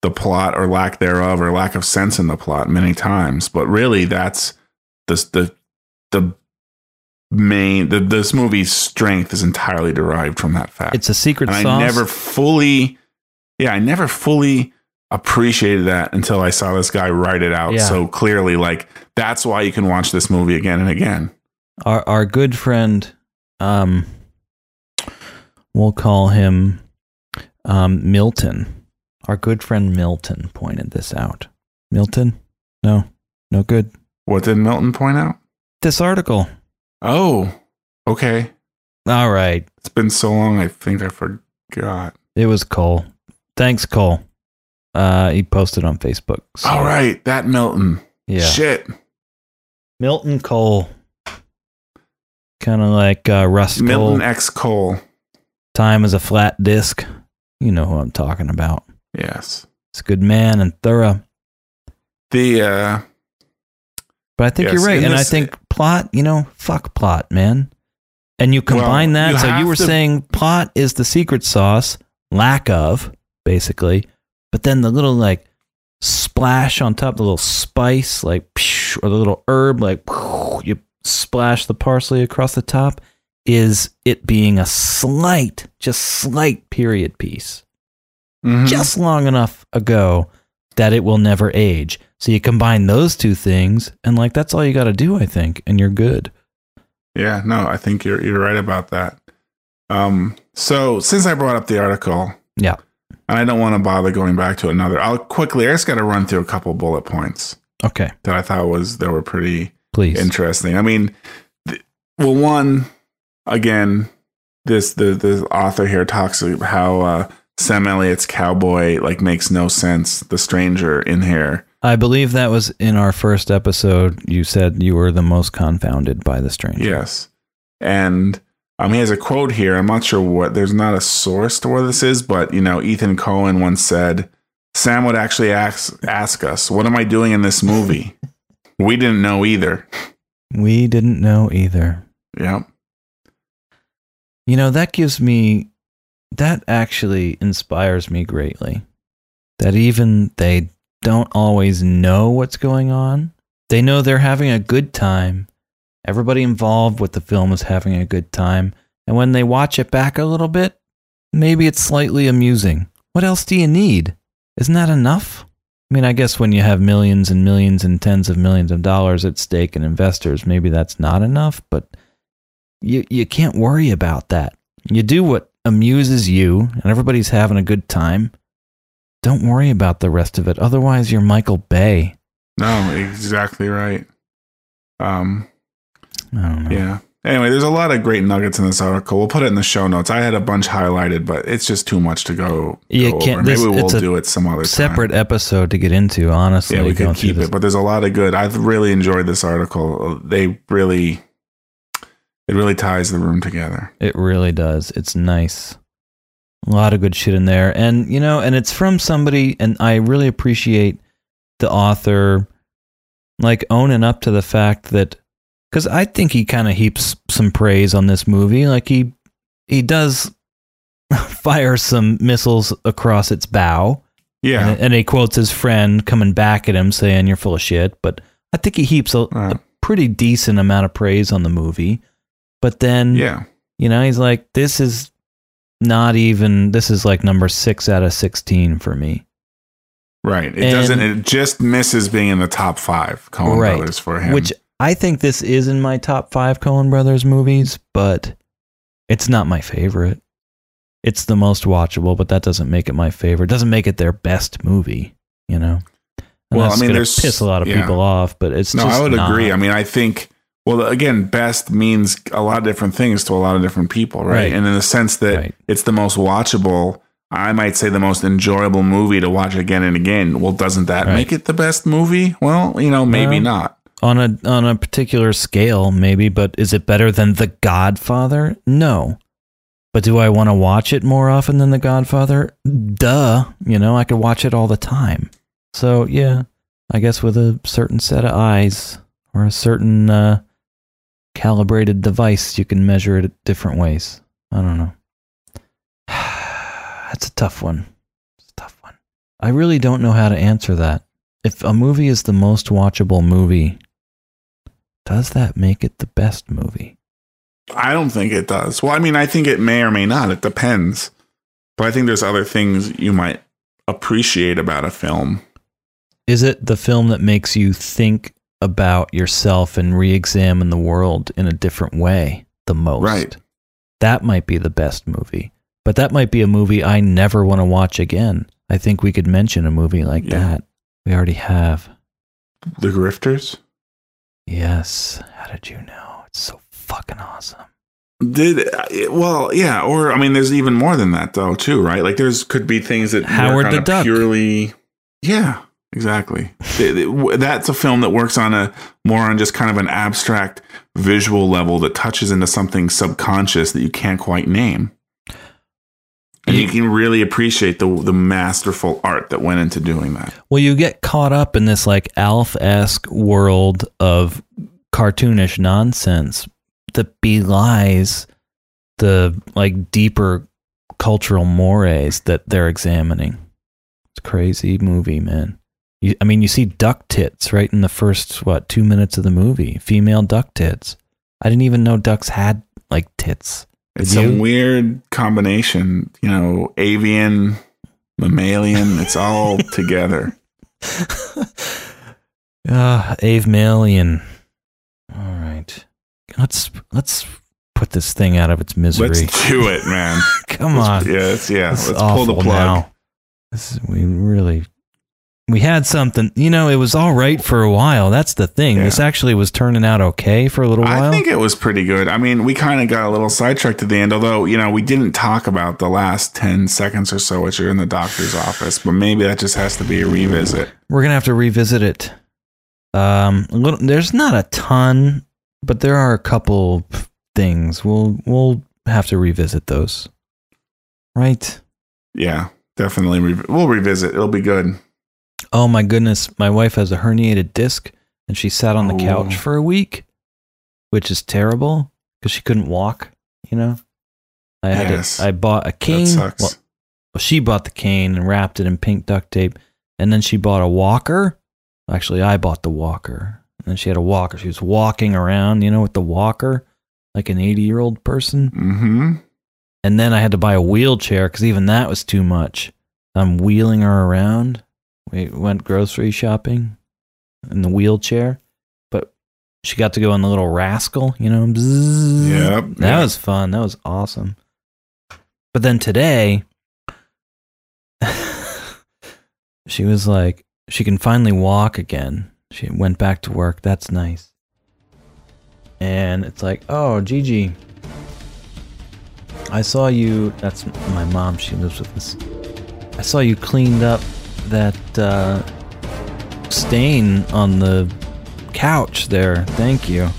the plot or lack thereof, or lack of sense in the plot many times, but really, that's the the the main. The, this movie's strength is entirely derived from that fact. It's a secret and sauce. I never fully, yeah, I never fully appreciated that until I saw this guy write it out Yeah. so clearly. Like that's why you can watch this movie again and again. our our good friend, um, we'll call him um, Milton. Our good friend Milton pointed this out. Milton, no, no good. What did Milton point out? This article. Oh, okay. All right, It's been so long. I think I forgot. it was Cole. Thanks, Cole. Uh, he posted on Facebook. so- All right, that Milton. yeah, Shit, Milton Cole. Kind of like uh, Russ Milton Cole. X Cole. Time is a flat disc. You know who I'm talking about. Yes. It's a good man and thorough. The uh, But I think Yes, you're right. And I think plot, you know, fuck plot, man. And you combine Well, that. you so you were to- saying plot is the secret sauce, lack of, basically. But then the little like splash on top, the little spice, like, psh, or the little herb, like, you splash the parsley across the top, is it being a slight, just slight period piece mhm. just long enough ago that it will never age. So you combine those two things, and like that's all you got to do, I think, and you're good. Yeah, no, I think you're you're right about that. Um, so since I brought up the article, Yeah. and I don't want to bother going back to another, I'll quickly. I just got to run through a couple bullet points Okay, that I thought was that were pretty please. interesting. I mean, th- well, one again, this the the author here talks about how uh, Sam Elliott's cowboy like makes no sense. The stranger in here. I believe that was in our first episode. You said you were the most confounded by the stranger. Yes. And um, he has a quote here. I'm not sure what, there's not a source to where this is, but, you know, Ethan Coen once said, Sam would actually ask, ask us, What am I doing in this movie? we didn't know either. We didn't know either. Yep. You know, that gives me, that actually inspires me greatly. That even they don't always know what's going on. They know they're having a good time. Everybody involved with the film is having a good time. And when they watch it back a little bit, maybe it's slightly amusing. What else do you need? Isn't that enough? I mean, I guess when you have millions and millions and tens of millions of dollars at stake and investors, maybe that's not enough, but you you can't worry about that. You do what amuses you and everybody's having a good time. Don't worry about the rest of it. Otherwise, you're Michael Bay. No, exactly right. Um, I don't know. yeah. Anyway, there's a lot of great nuggets in this article. We'll put it in the show notes. I had a bunch highlighted, but it's just too much to go, You go can't- over. Maybe we'll do it some other time. Separate episode to get into, honestly. Yeah, we could keep it, but there's a lot of good. I've really enjoyed this article. They really, it really ties the room together. It really does. It's nice. A lot of good shit in there. And, you know, and it's from somebody, and I really appreciate the author like owning up to the fact that because I think he kind of heaps some praise on this movie. Like he he does fire some missiles across its bow, Yeah. and, and he quotes his friend coming back at him saying, "You're full of shit." But I think he heaps a, Uh. a pretty decent amount of praise on the movie. But then, yeah. you know, he's like, "This is not even. This is like number six out of sixteen for me." Right. It And- doesn't. It just misses being in the top five Coen Right. Brothers for him. Which I think this is in my top five Coen Brothers movies, but it's not my favorite. It's the most watchable, but that doesn't make it my favorite. It doesn't make it their best movie, you know. And Well, I mean, there's- piss a lot of yeah. people off, but it's no, I would not. agree. I mean, I think. Well, again, best means a lot of different things to a lot of different people, right? Right. And in the sense that Right. it's the most watchable, I might say the most enjoyable movie to watch again and again. Well, doesn't that Right. make it the best movie? Well, you know, maybe Well, not. on a on a particular scale, maybe, but is it better than The Godfather? No. But do I want to watch it more often than The Godfather? Duh. You know, I could watch it all the time. So yeah, I guess with a certain set of eyes or a certain uh, calibrated device, you can measure it different ways. I don't know. That's a tough one. It's a tough one. I really don't know how to answer that. If a movie is the most watchable movie, does that make it the best movie? I don't think it does. Well, I mean, I think it may or may not. It depends. But I think there's other things you might appreciate about a film. Is it the film that makes you think about yourself and re examine the world in a different way the most? Right. That might be the best movie. But that might be a movie I never want to watch again. I think we could mention a movie like Yeah. that. We already have. The Grifters. Yes. How did you know? It's so fucking awesome. Did uh, well, yeah, or I mean, there's even more than that though, too, right? Like, there's could be things that Howard the Duck. purely, yeah, exactly. That's a film that works on a more on just kind of an abstract visual level that touches into something subconscious that you can't quite name, and you can really appreciate the the masterful art that went into doing that. Well, you get caught up in this like Alf esque world of cartoonish nonsense that belies the like deeper cultural mores that they're examining. It's a crazy movie, man. You, I mean, you see duck tits right in the first what two minutes of the movie, female duck tits. I didn't even know ducks had like tits. It's Did a weird combination, you know, avian, mammalian. It's all together. Ah, Ave Malian. All right, let's let's put this thing out of its misery. Let's do it, man. Come Let's- on. Yeah, let's, yeah. Let's pull the plug. now. This is, we really we had something. You know, it was all right for a while. That's the thing. This actually was turning out okay for a little while. I think it was pretty good. I mean, we kind of got a little sidetracked at the end, although, you know, we didn't talk about the last 10 seconds or so, which are in the doctor's office, but maybe that just has to be a revisit. We're gonna have to revisit it. Um, a little, there's not a ton, but there are a couple things. We'll we'll have to revisit those. Right. Yeah, definitely. Re- we'll revisit. It'll be good. Oh my goodness, my wife has a herniated disc and she sat on the Oh. couch for a week, which is terrible because she couldn't walk, you know. I had Yes. to I bought a cane. That sucks. Well, well, she bought the cane and wrapped it in pink duct tape and then she bought a walker. Actually, I bought the walker. And then she had a walker. She was walking around, you know, with the walker like an 80-year-old person. hmm And then I had to buy a wheelchair because even that was too much. I'm wheeling her around. We went grocery shopping in the wheelchair, but she got to go on the little rascal, you know. bzzz. Yep, That yeah. was fun. That was awesome. But then today, she was like, she can finally walk again. She went back to work. That's nice. And it's like, oh, Gigi, I saw you. That's my mom. She lives with us. I saw you cleaned up that uh, stain on the couch there. Thank you.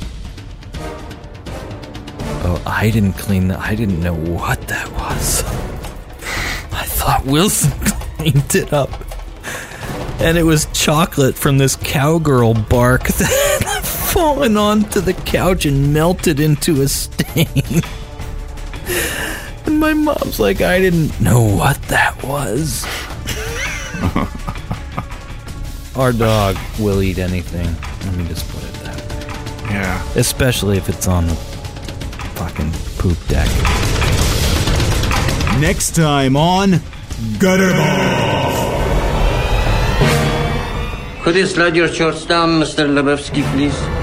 Oh, I didn't clean that. I didn't know what that was. I thought Wilson cleaned it up. And it was chocolate from this cowgirl bark that fallen onto the couch and melted into a stain. And my mom's like, I didn't know what that was. Our dog will eat anything. Let me just put it that way. Yeah. Especially if it's on the fucking poop deck. Next time on Gutterball. Could you slide your shorts down, Mr. Lebowski, please?